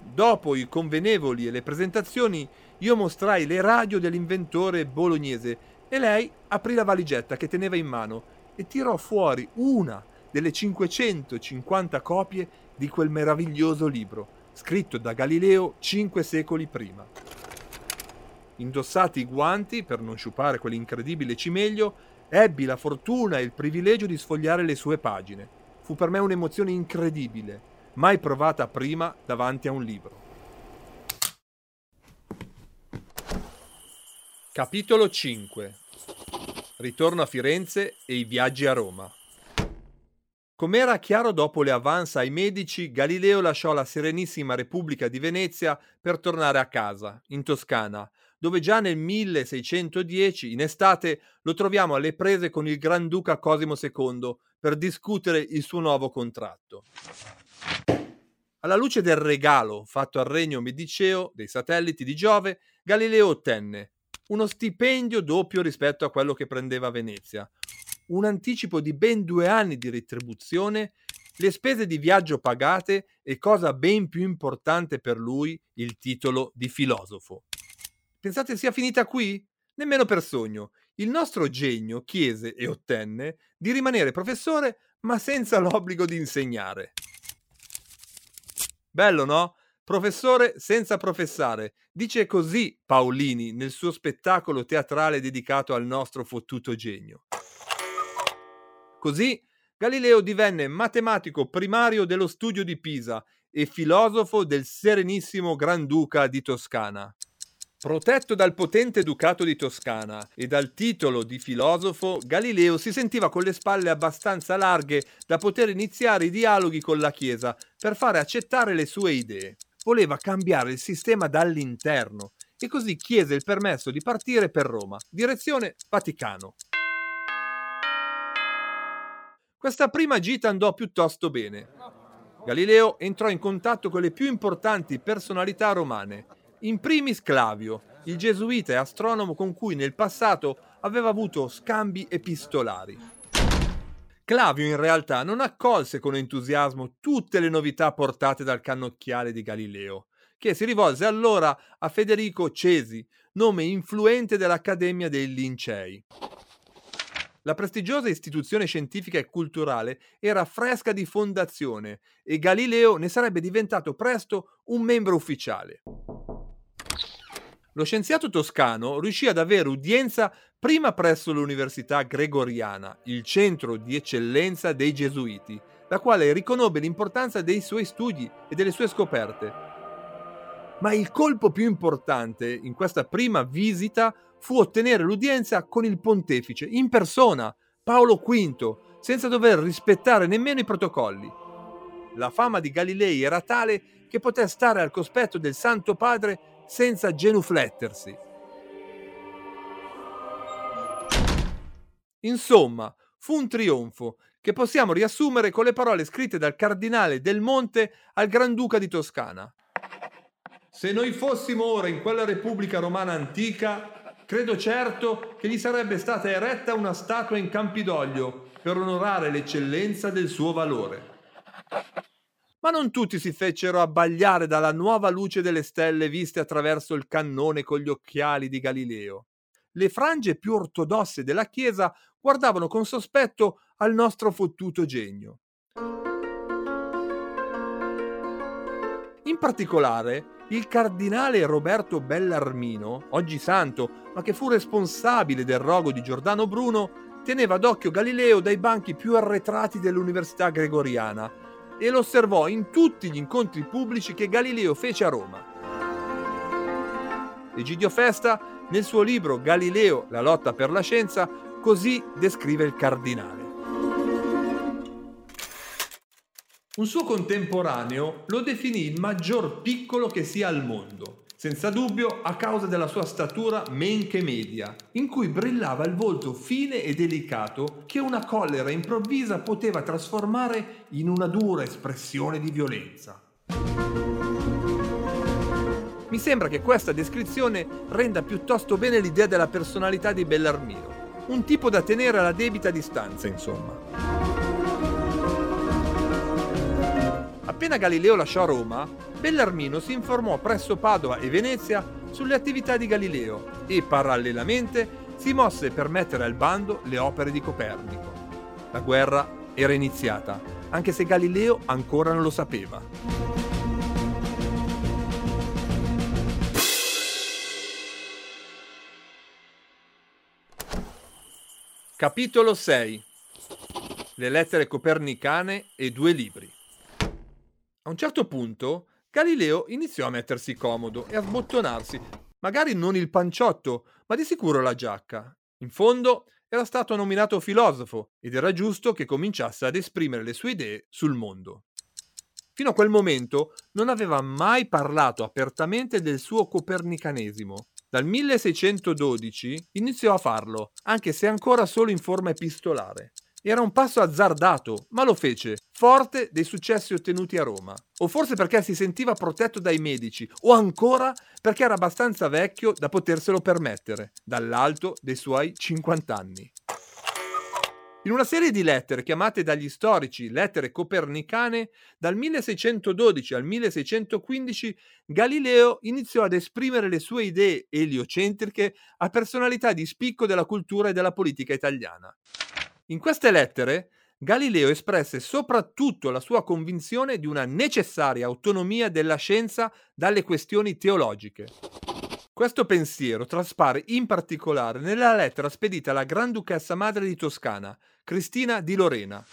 Dopo i convenevoli e le presentazioni, io mostrai le radio dell'inventore bolognese e lei aprì la valigetta che teneva in mano e tirò fuori una delle 550 copie di quel meraviglioso libro, scritto da Galileo cinque secoli prima. Indossati i guanti per non sciupare quell'incredibile cimeglio, ebbi la fortuna e il privilegio di sfogliare le sue pagine. Fu per me un'emozione incredibile mai provata prima davanti a un libro. Capitolo 5 Ritorno a Firenze e i viaggi a Roma. Com'era chiaro dopo le avance ai medici, Galileo lasciò la Serenissima Repubblica di Venezia per tornare a casa, in Toscana, dove già nel 1610, in estate, lo troviamo alle prese con il Granduca Cosimo II per discutere il suo nuovo contratto. Alla luce del regalo fatto al regno mediceo dei satelliti di Giove, Galileo ottenne uno stipendio doppio rispetto a quello che prendeva a Venezia, un anticipo di ben due anni di retribuzione, le spese di viaggio pagate e, cosa ben più importante per lui, il titolo di filosofo. Pensate sia finita qui? Nemmeno per sogno. Il nostro genio chiese e ottenne di rimanere professore ma senza l'obbligo di insegnare. Bello, no? Professore senza professare. Dice così Paolini nel suo spettacolo teatrale dedicato al nostro fottuto genio. Così Galileo divenne matematico primario dello studio di Pisa e filosofo del Serenissimo Granduca di Toscana. Protetto dal potente ducato di Toscana e dal titolo di filosofo, Galileo si sentiva con le spalle abbastanza larghe da poter iniziare i dialoghi con la Chiesa per fare accettare le sue idee. Voleva cambiare il sistema dall'interno e così chiese il permesso di partire per Roma, direzione Vaticano. Questa prima gita andò piuttosto bene. Galileo entrò in contatto con le più importanti personalità romane in primis Clavio, il gesuita e astronomo con cui nel passato aveva avuto scambi epistolari. Clavio in realtà non accolse con entusiasmo tutte le novità portate dal cannocchiale di Galileo, che si rivolse allora a Federico Cesi, nome influente dell'Accademia dei Lincei. La prestigiosa istituzione scientifica e culturale era fresca di fondazione e Galileo ne sarebbe diventato presto un membro ufficiale. Lo scienziato toscano riuscì ad avere udienza prima presso l'Università Gregoriana, il centro di eccellenza dei Gesuiti, la quale riconobbe l'importanza dei suoi studi e delle sue scoperte. Ma il colpo più importante in questa prima visita fu ottenere l'udienza con il pontefice in persona, Paolo V, senza dover rispettare nemmeno i protocolli. La fama di Galilei era tale che poté stare al cospetto del Santo Padre senza genuflettersi. Insomma, fu un trionfo che possiamo riassumere con le parole scritte dal cardinale del Monte al Granduca di Toscana. Se noi fossimo ora in quella Repubblica Romana antica, credo certo che gli sarebbe stata eretta una statua in Campidoglio per onorare l'eccellenza del suo valore. Ma non tutti si fecero abbagliare dalla nuova luce delle stelle viste attraverso il cannone con gli occhiali di Galileo. Le frange più ortodosse della Chiesa guardavano con sospetto al nostro fottuto genio. In particolare, il cardinale Roberto Bellarmino, oggi santo, ma che fu responsabile del rogo di Giordano Bruno, teneva d'occhio Galileo dai banchi più arretrati dell'Università Gregoriana e lo osservò in tutti gli incontri pubblici che Galileo fece a Roma. Egidio Festa, nel suo libro Galileo, la lotta per la scienza, così descrive il cardinale. Un suo contemporaneo lo definì il maggior piccolo che sia al mondo senza dubbio a causa della sua statura men che media, in cui brillava il volto fine e delicato che una collera improvvisa poteva trasformare in una dura espressione di violenza. Mi sembra che questa descrizione renda piuttosto bene l'idea della personalità di Bellarmino, un tipo da tenere alla debita distanza, insomma. Appena Galileo lasciò Roma, Bellarmino si informò presso Padova e Venezia sulle attività di Galileo e parallelamente si mosse per mettere al bando le opere di Copernico. La guerra era iniziata, anche se Galileo ancora non lo sapeva. Capitolo 6 Le lettere copernicane e due libri a un certo punto Galileo iniziò a mettersi comodo e a sbottonarsi, magari non il panciotto, ma di sicuro la giacca. In fondo era stato nominato filosofo ed era giusto che cominciasse ad esprimere le sue idee sul mondo. Fino a quel momento non aveva mai parlato apertamente del suo copernicanesimo. Dal 1612 iniziò a farlo, anche se ancora solo in forma epistolare. Era un passo azzardato, ma lo fece, forte dei successi ottenuti a Roma. O forse perché si sentiva protetto dai medici, o ancora perché era abbastanza vecchio da poterselo permettere, dall'alto dei suoi 50 anni. In una serie di lettere chiamate dagli storici lettere copernicane, dal 1612 al 1615 Galileo iniziò ad esprimere le sue idee eliocentriche a personalità di spicco della cultura e della politica italiana. In queste lettere Galileo espresse soprattutto la sua convinzione di una necessaria autonomia della scienza dalle questioni teologiche. Questo pensiero traspare in particolare nella lettera spedita alla Granduchessa Madre di Toscana, Cristina di Lorena.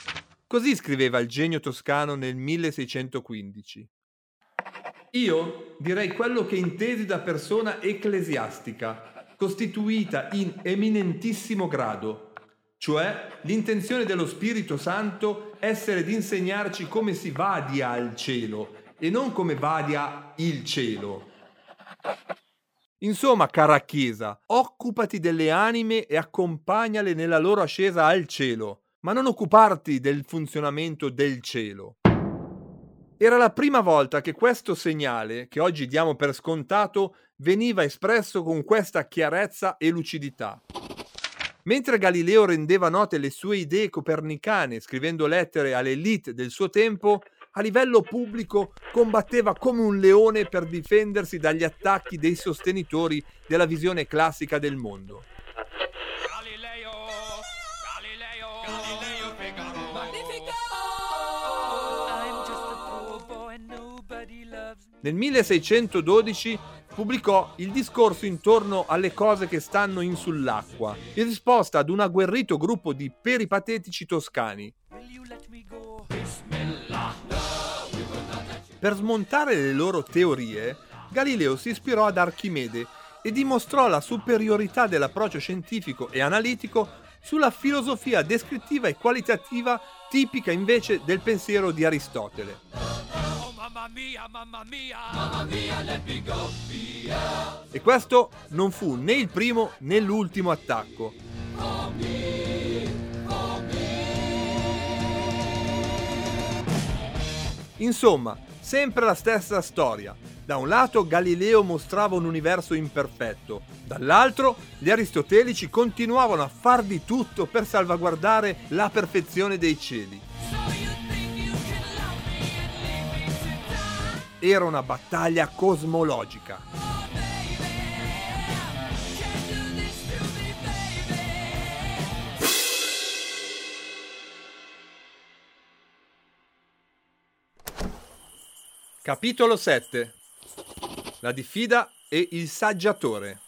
Così scriveva il genio toscano nel 1615. Io direi quello che intesi da persona ecclesiastica, costituita in eminentissimo grado, cioè l'intenzione dello Spirito Santo essere di insegnarci come si vadia al cielo e non come vadia il cielo. Insomma, cara Chiesa, occupati delle anime e accompagnale nella loro ascesa al cielo, ma non occuparti del funzionamento del cielo. Era la prima volta che questo segnale, che oggi diamo per scontato, veniva espresso con questa chiarezza e lucidità. Mentre Galileo rendeva note le sue idee copernicane scrivendo lettere all'elite del suo tempo, a livello pubblico combatteva come un leone per difendersi dagli attacchi dei sostenitori della visione classica del mondo. Galileo, Galileo, Galileo Nel 1612 pubblicò il discorso intorno alle cose che stanno in sull'acqua, in risposta ad un agguerrito gruppo di peripatetici toscani. Per smontare le loro teorie, Galileo si ispirò ad Archimede e dimostrò la superiorità dell'approccio scientifico e analitico sulla filosofia descrittiva e qualitativa tipica invece del pensiero di Aristotele mamma mia, mamma mia, mamma mia, let me go via. E questo non fu né il primo né l'ultimo attacco. Insomma, sempre la stessa storia. Da un lato Galileo mostrava un universo imperfetto, dall'altro gli aristotelici continuavano a far di tutto per salvaguardare la perfezione dei cieli. Era una battaglia cosmologica. Capitolo 7 La diffida e il saggiatore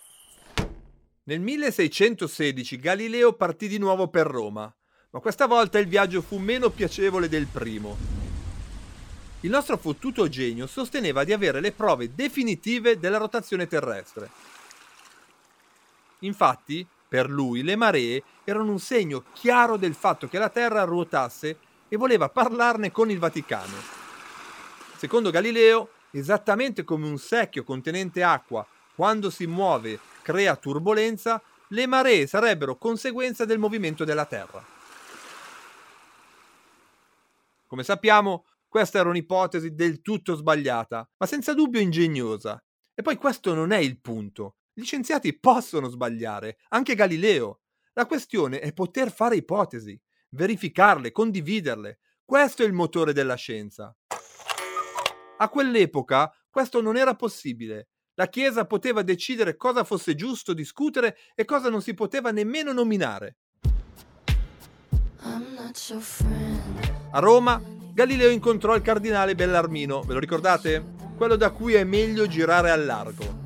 Nel 1616 Galileo partì di nuovo per Roma, ma questa volta il viaggio fu meno piacevole del primo. Il nostro fottuto genio sosteneva di avere le prove definitive della rotazione terrestre. Infatti, per lui, le maree erano un segno chiaro del fatto che la Terra ruotasse e voleva parlarne con il Vaticano. Secondo Galileo, esattamente come un secchio contenente acqua quando si muove crea turbolenza, le maree sarebbero conseguenza del movimento della Terra. Come sappiamo, questa era un'ipotesi del tutto sbagliata, ma senza dubbio ingegnosa. E poi questo non è il punto. Gli scienziati possono sbagliare, anche Galileo. La questione è poter fare ipotesi, verificarle, condividerle. Questo è il motore della scienza. A quell'epoca questo non era possibile. La Chiesa poteva decidere cosa fosse giusto discutere e cosa non si poteva nemmeno nominare. A Roma, Galileo incontrò il cardinale Bellarmino, ve lo ricordate? Quello da cui è meglio girare al largo.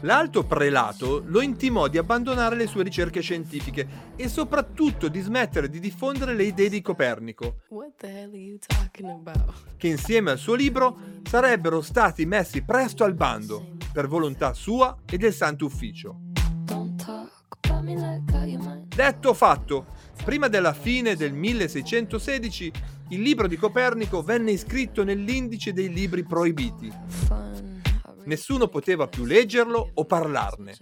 L'alto prelato lo intimò di abbandonare le sue ricerche scientifiche e soprattutto di smettere di diffondere le idee di Copernico, che insieme al suo libro sarebbero stati messi presto al bando per volontà sua e del Santo Ufficio. Detto fatto, prima della fine del 1616 il libro di Copernico venne iscritto nell'indice dei libri proibiti. Nessuno poteva più leggerlo o parlarne.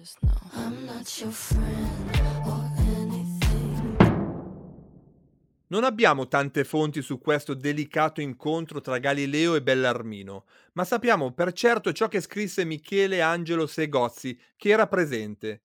Non abbiamo tante fonti su questo delicato incontro tra Galileo e Bellarmino, ma sappiamo per certo ciò che scrisse Michele Angelo Segozzi, che era presente.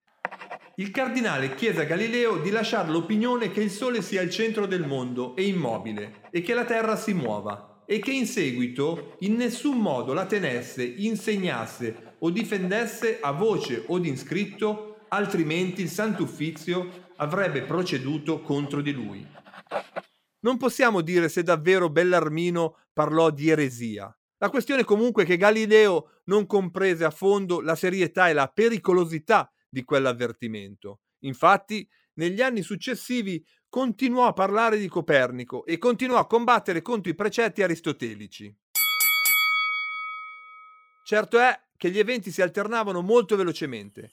Il cardinale chiese a Galileo di lasciare l'opinione che il Sole sia il centro del mondo e immobile e che la Terra si muova e che in seguito in nessun modo la tenesse, insegnasse o difendesse a voce o in scritto, altrimenti il Santo Uffizio avrebbe proceduto contro di lui. Non possiamo dire se davvero Bellarmino parlò di eresia. La questione comunque è che Galileo non comprese a fondo la serietà e la pericolosità di quell'avvertimento. Infatti, negli anni successivi continuò a parlare di Copernico e continuò a combattere contro i precetti aristotelici. Certo è che gli eventi si alternavano molto velocemente.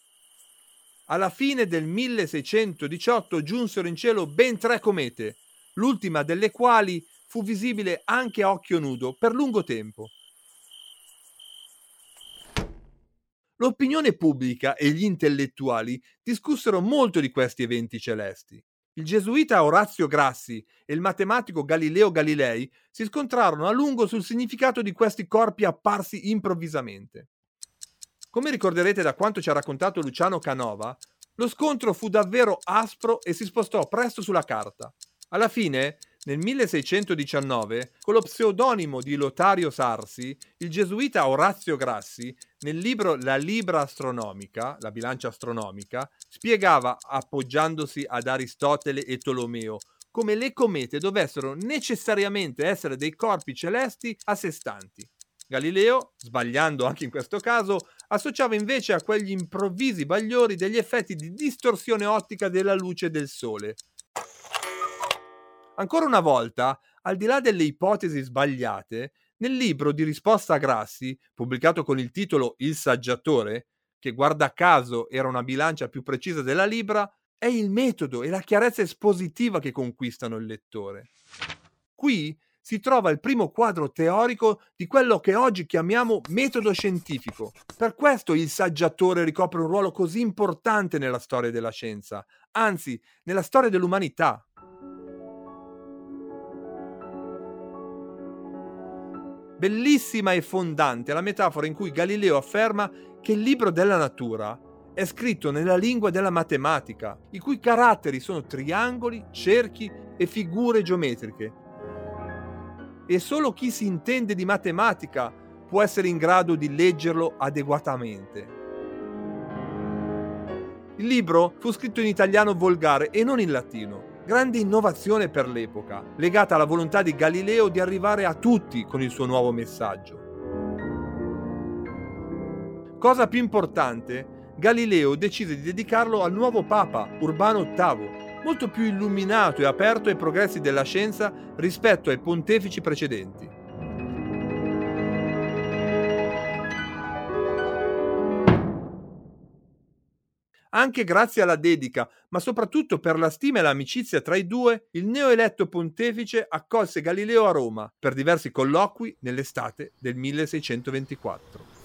Alla fine del 1618 giunsero in cielo ben tre comete, l'ultima delle quali fu visibile anche a occhio nudo per lungo tempo. L'opinione pubblica e gli intellettuali discussero molto di questi eventi celesti. Il gesuita Orazio Grassi e il matematico Galileo Galilei si scontrarono a lungo sul significato di questi corpi apparsi improvvisamente. Come ricorderete da quanto ci ha raccontato Luciano Canova, lo scontro fu davvero aspro e si spostò presto sulla carta. Alla fine, nel 1619, con lo pseudonimo di Lotario Sarsi, il gesuita Orazio Grassi, nel libro La Libra Astronomica, la bilancia astronomica, spiegava, appoggiandosi ad Aristotele e Tolomeo, come le comete dovessero necessariamente essere dei corpi celesti a sé stanti. Galileo, sbagliando anche in questo caso, associava invece a quegli improvvisi bagliori degli effetti di distorsione ottica della luce del Sole, Ancora una volta, al di là delle ipotesi sbagliate, nel libro di risposta a Grassi, pubblicato con il titolo Il saggiatore, che guarda caso era una bilancia più precisa della Libra, è il metodo e la chiarezza espositiva che conquistano il lettore. Qui si trova il primo quadro teorico di quello che oggi chiamiamo metodo scientifico. Per questo il saggiatore ricopre un ruolo così importante nella storia della scienza, anzi nella storia dell'umanità. Bellissima e fondante la metafora in cui Galileo afferma che il libro della natura è scritto nella lingua della matematica, i cui caratteri sono triangoli, cerchi e figure geometriche. E solo chi si intende di matematica può essere in grado di leggerlo adeguatamente. Il libro fu scritto in italiano volgare e non in latino grande innovazione per l'epoca, legata alla volontà di Galileo di arrivare a tutti con il suo nuovo messaggio. Cosa più importante, Galileo decise di dedicarlo al nuovo Papa, Urbano VIII, molto più illuminato e aperto ai progressi della scienza rispetto ai pontefici precedenti. Anche grazie alla dedica, ma soprattutto per la stima e l'amicizia tra i due, il neoeletto pontefice accolse Galileo a Roma per diversi colloqui nell'estate del 1624.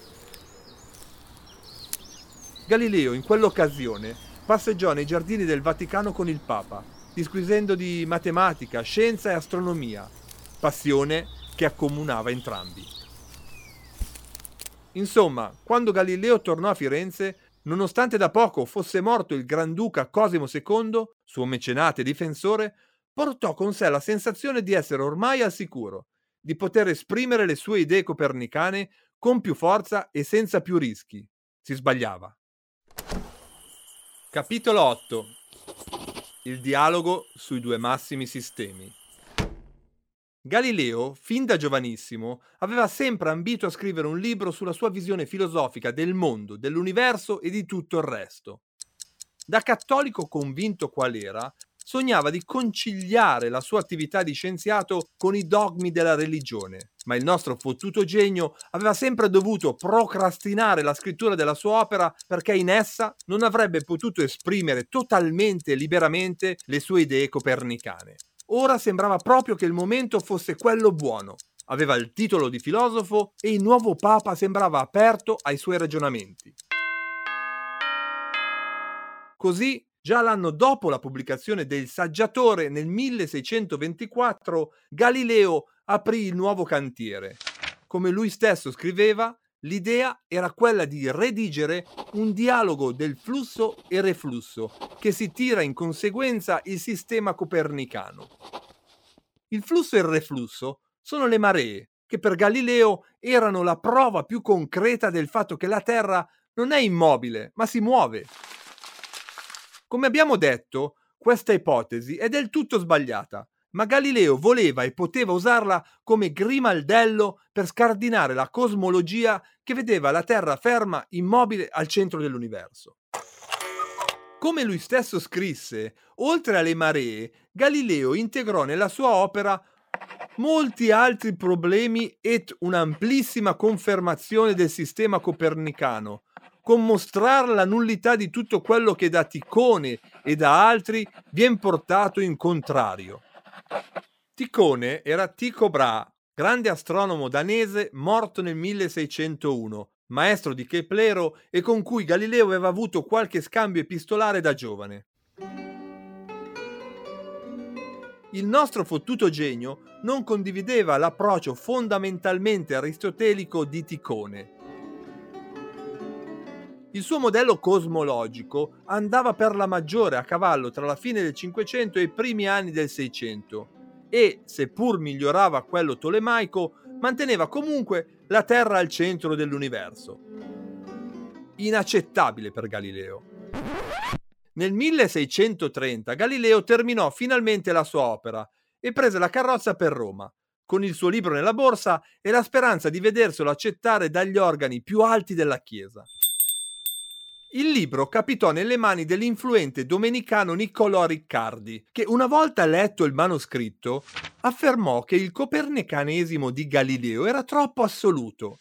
Galileo in quell'occasione passeggiò nei giardini del Vaticano con il Papa, disquisendo di matematica, scienza e astronomia, passione che accomunava entrambi. Insomma, quando Galileo tornò a Firenze, nonostante da poco fosse morto il Granduca Cosimo II, suo mecenate e difensore, portò con sé la sensazione di essere ormai al sicuro, di poter esprimere le sue idee copernicane con più forza e senza più rischi. Si sbagliava. Capitolo 8 Il dialogo sui due massimi sistemi. Galileo, fin da giovanissimo, aveva sempre ambito a scrivere un libro sulla sua visione filosofica del mondo, dell'universo e di tutto il resto. Da cattolico convinto qual era, sognava di conciliare la sua attività di scienziato con i dogmi della religione, ma il nostro fottuto genio aveva sempre dovuto procrastinare la scrittura della sua opera perché in essa non avrebbe potuto esprimere totalmente e liberamente le sue idee copernicane. Ora sembrava proprio che il momento fosse quello buono. Aveva il titolo di filosofo e il nuovo papa sembrava aperto ai suoi ragionamenti. Così, già l'anno dopo la pubblicazione del Saggiatore nel 1624, Galileo aprì il nuovo cantiere. Come lui stesso scriveva, L'idea era quella di redigere un dialogo del flusso e reflusso che si tira in conseguenza il sistema copernicano. Il flusso e il reflusso sono le maree, che per Galileo erano la prova più concreta del fatto che la Terra non è immobile, ma si muove. Come abbiamo detto, questa ipotesi è del tutto sbagliata ma Galileo voleva e poteva usarla come grimaldello per scardinare la cosmologia che vedeva la Terra ferma, immobile al centro dell'universo. Come lui stesso scrisse, oltre alle maree, Galileo integrò nella sua opera molti altri problemi et un'amplissima confermazione del sistema copernicano, con mostrare la nullità di tutto quello che da Ticone e da altri viene portato in contrario. Ticone era Tycho Brahe, grande astronomo danese morto nel 1601, maestro di Keplero e con cui Galileo aveva avuto qualche scambio epistolare da giovane. Il nostro fottuto genio non condivideva l'approccio fondamentalmente aristotelico di Ticone. Il suo modello cosmologico andava per la maggiore a cavallo tra la fine del 500 e i primi anni del 600 e, seppur migliorava quello tolemaico, manteneva comunque la Terra al centro dell'universo. Inaccettabile per Galileo. Nel 1630 Galileo terminò finalmente la sua opera e prese la carrozza per Roma, con il suo libro nella borsa e la speranza di vederselo accettare dagli organi più alti della Chiesa. Il libro capitò nelle mani dell'influente domenicano Niccolò Riccardi, che una volta letto il manoscritto affermò che il copernicanesimo di Galileo era troppo assoluto.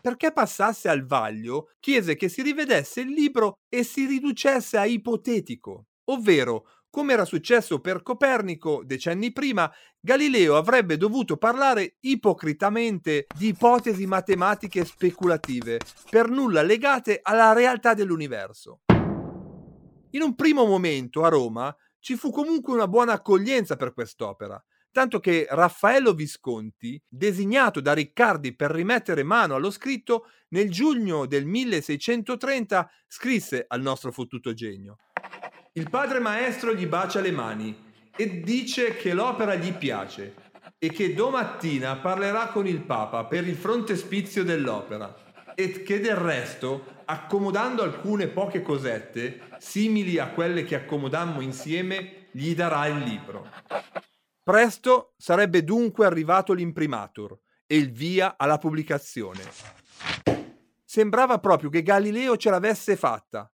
Perché passasse al vaglio, chiese che si rivedesse il libro e si riducesse a ipotetico, ovvero come era successo per Copernico decenni prima, Galileo avrebbe dovuto parlare ipocritamente di ipotesi matematiche speculative, per nulla legate alla realtà dell'universo. In un primo momento a Roma ci fu comunque una buona accoglienza per quest'opera, tanto che Raffaello Visconti, designato da Riccardi per rimettere mano allo scritto, nel giugno del 1630 scrisse al nostro fottuto genio. Il padre maestro gli bacia le mani e dice che l'opera gli piace e che domattina parlerà con il Papa per il frontespizio dell'opera e che del resto, accomodando alcune poche cosette, simili a quelle che accomodammo insieme, gli darà il libro. Presto sarebbe dunque arrivato l'imprimatur e il via alla pubblicazione. Sembrava proprio che Galileo ce l'avesse fatta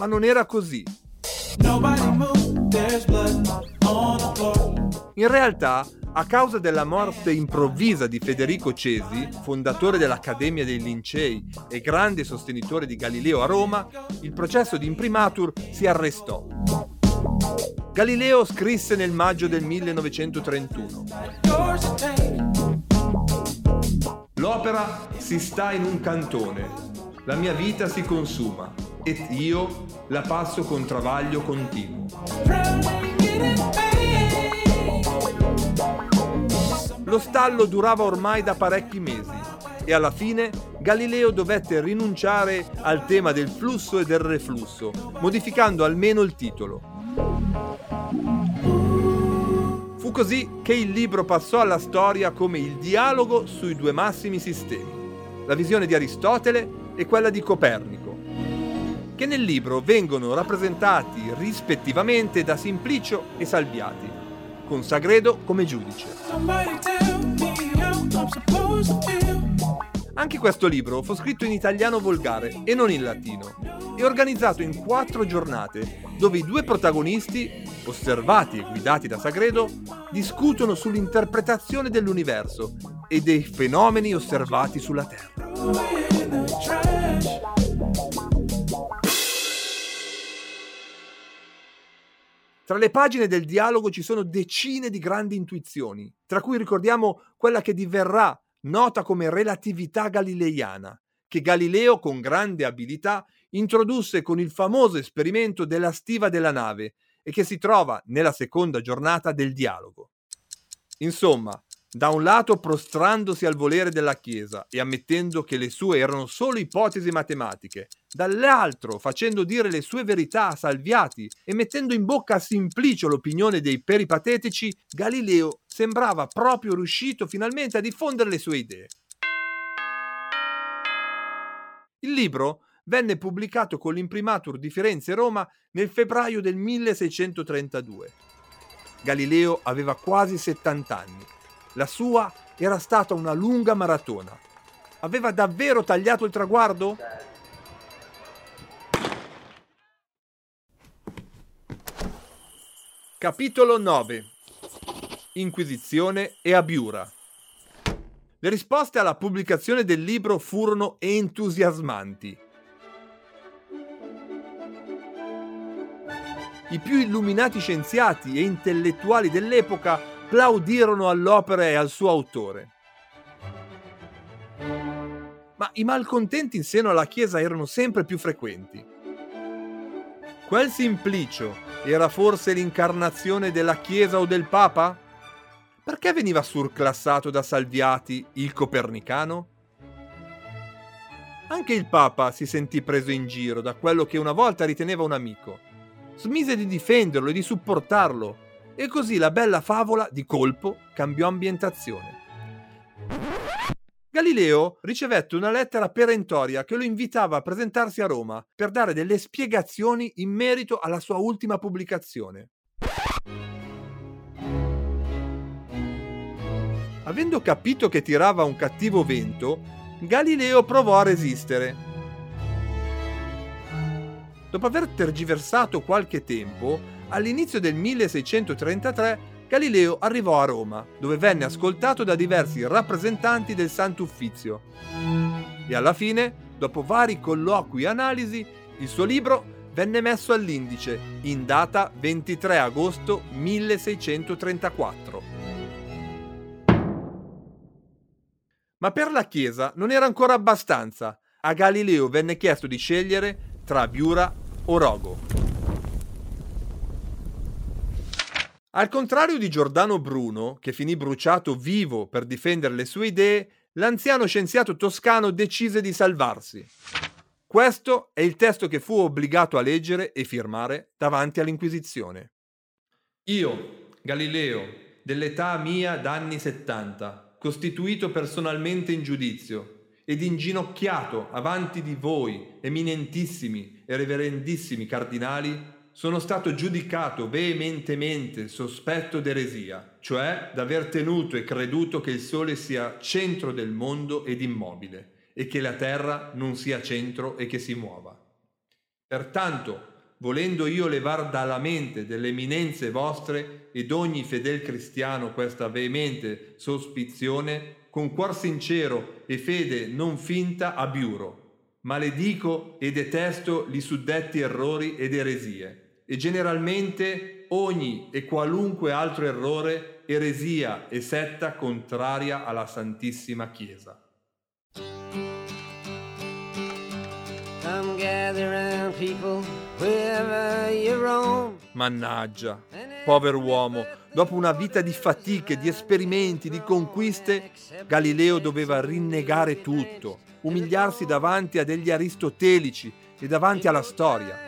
ma non era così. In realtà, A causa della morte improvvisa di Federico Cesi, fondatore dell'Accademia dei Lincei e grande sostenitore di Galileo a Roma, il processo di imprimatur si arrestò. Galileo scrisse nel maggio del 1931. L'opera si sta in un cantone, la mia vita si consuma ed io la passo con travaglio continuo. Lo stallo durava ormai da parecchi mesi e alla fine Galileo dovette rinunciare al tema del flusso e del reflusso, modificando almeno il titolo. Fu così che il libro passò alla storia come il dialogo sui due massimi sistemi, la visione di Aristotele e quella di Copernico, che nel libro vengono rappresentati rispettivamente da Simplicio e Salviati con Sagredo come giudice. Anche questo libro fu scritto in italiano volgare e non in latino e organizzato in quattro giornate dove i due protagonisti, osservati e guidati da Sagredo, discutono sull'interpretazione dell'universo e dei fenomeni osservati sulla Terra. Tra le pagine del dialogo ci sono decine di grandi intuizioni, tra cui ricordiamo quella che diverrà nota come relatività galileiana, che Galileo con grande abilità introdusse con il famoso esperimento della stiva della nave e che si trova nella seconda giornata del dialogo. Insomma, da un lato prostrandosi al volere della Chiesa e ammettendo che le sue erano solo ipotesi matematiche, dall'altro facendo dire le sue verità a Salviati e mettendo in bocca a Simplicio l'opinione dei peripatetici, Galileo sembrava proprio riuscito finalmente a diffondere le sue idee. Il libro venne pubblicato con l'imprimatur di Firenze e Roma nel febbraio del 1632. Galileo aveva quasi 70 anni la sua era stata una lunga maratona. Aveva davvero tagliato il traguardo? Capitolo 9 Inquisizione e Abiura Le risposte alla pubblicazione del libro furono entusiasmanti. I più illuminati scienziati e intellettuali dell'epoca plaudirono all'opera e al suo autore. Ma i malcontenti in seno alla Chiesa erano sempre più frequenti. Quel Simplicio era forse l'incarnazione della Chiesa o del Papa? Perché veniva surclassato da Salviati il copernicano? Anche il Papa si sentì preso in giro da quello che una volta riteneva un amico. Smise di difenderlo e di supportarlo e così la bella favola di colpo cambiò ambientazione. Galileo ricevette una lettera perentoria che lo invitava a presentarsi a Roma per dare delle spiegazioni in merito alla sua ultima pubblicazione. Avendo capito che tirava un cattivo vento, Galileo provò a resistere. Dopo aver tergiversato qualche tempo, all'inizio del 1633 Galileo arrivò a Roma, dove venne ascoltato da diversi rappresentanti del Santo Uffizio. E alla fine, dopo vari colloqui e analisi, il suo libro venne messo all'indice in data 23 agosto 1634. Ma per la Chiesa non era ancora abbastanza. A Galileo venne chiesto di scegliere tra Biura o Rogo. Al contrario di Giordano Bruno, che finì bruciato vivo per difendere le sue idee, l'anziano scienziato toscano decise di salvarsi. Questo è il testo che fu obbligato a leggere e firmare davanti all'Inquisizione. Io, Galileo, dell'età mia d'anni 70, costituito personalmente in giudizio ed inginocchiato avanti di voi, eminentissimi e reverendissimi cardinali, sono stato giudicato veementemente sospetto d'eresia, cioè d'aver tenuto e creduto che il Sole sia centro del mondo ed immobile, e che la Terra non sia centro e che si muova. Pertanto, volendo io levar dalla mente delle eminenze vostre ed ogni fedel cristiano questa veemente sospizione, con cuor sincero e fede non finta abiuro. Maledico e detesto gli suddetti errori ed eresie, e generalmente ogni e qualunque altro errore, eresia e setta contraria alla Santissima Chiesa. Mannaggia, povero uomo, dopo una vita di fatiche, di esperimenti, di conquiste, Galileo doveva rinnegare tutto, umiliarsi davanti a degli aristotelici e davanti alla storia.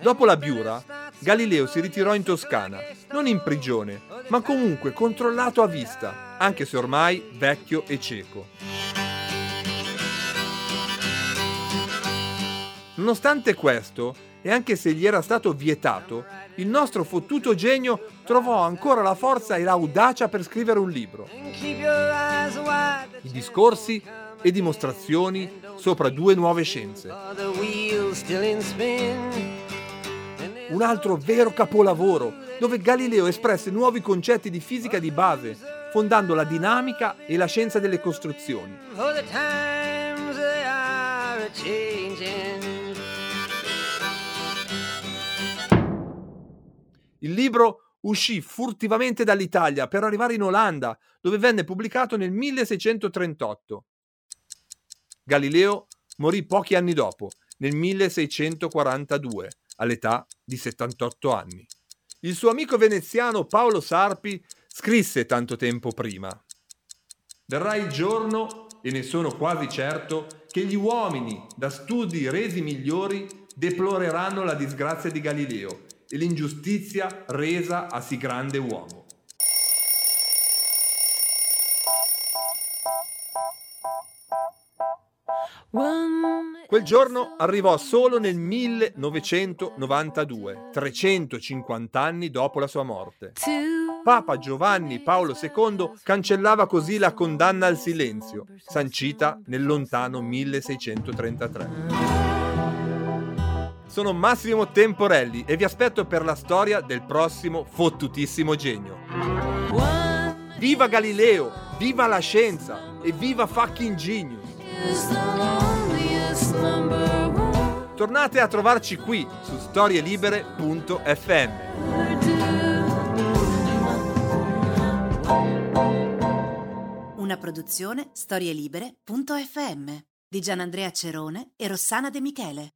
Dopo la Biura, Galileo si ritirò in Toscana, non in prigione, ma comunque controllato a vista, anche se ormai vecchio e cieco. Nonostante questo, e anche se gli era stato vietato, il nostro fottuto genio trovò ancora la forza e l'audacia per scrivere un libro. I discorsi e dimostrazioni sopra due nuove scienze. Un altro vero capolavoro, dove Galileo espresse nuovi concetti di fisica di base, fondando la dinamica e la scienza delle costruzioni. Il libro uscì furtivamente dall'Italia per arrivare in Olanda, dove venne pubblicato nel 1638. Galileo morì pochi anni dopo, nel 1642, all'età di 78 anni. Il suo amico veneziano Paolo Sarpi scrisse tanto tempo prima. Verrà il giorno, e ne sono quasi certo, che gli uomini, da studi resi migliori, deploreranno la disgrazia di Galileo e l'ingiustizia resa a sì grande uomo. Quel giorno arrivò solo nel 1992, 350 anni dopo la sua morte. Papa Giovanni Paolo II cancellava così la condanna al silenzio, sancita nel lontano 1633. Sono Massimo Temporelli e vi aspetto per la storia del prossimo fottutissimo genio. Viva Galileo, viva la scienza e viva fucking genius! Tornate a trovarci qui su storielibere.fm. Una produzione storielibere.fm di Gianandrea Cerone e Rossana De Michele.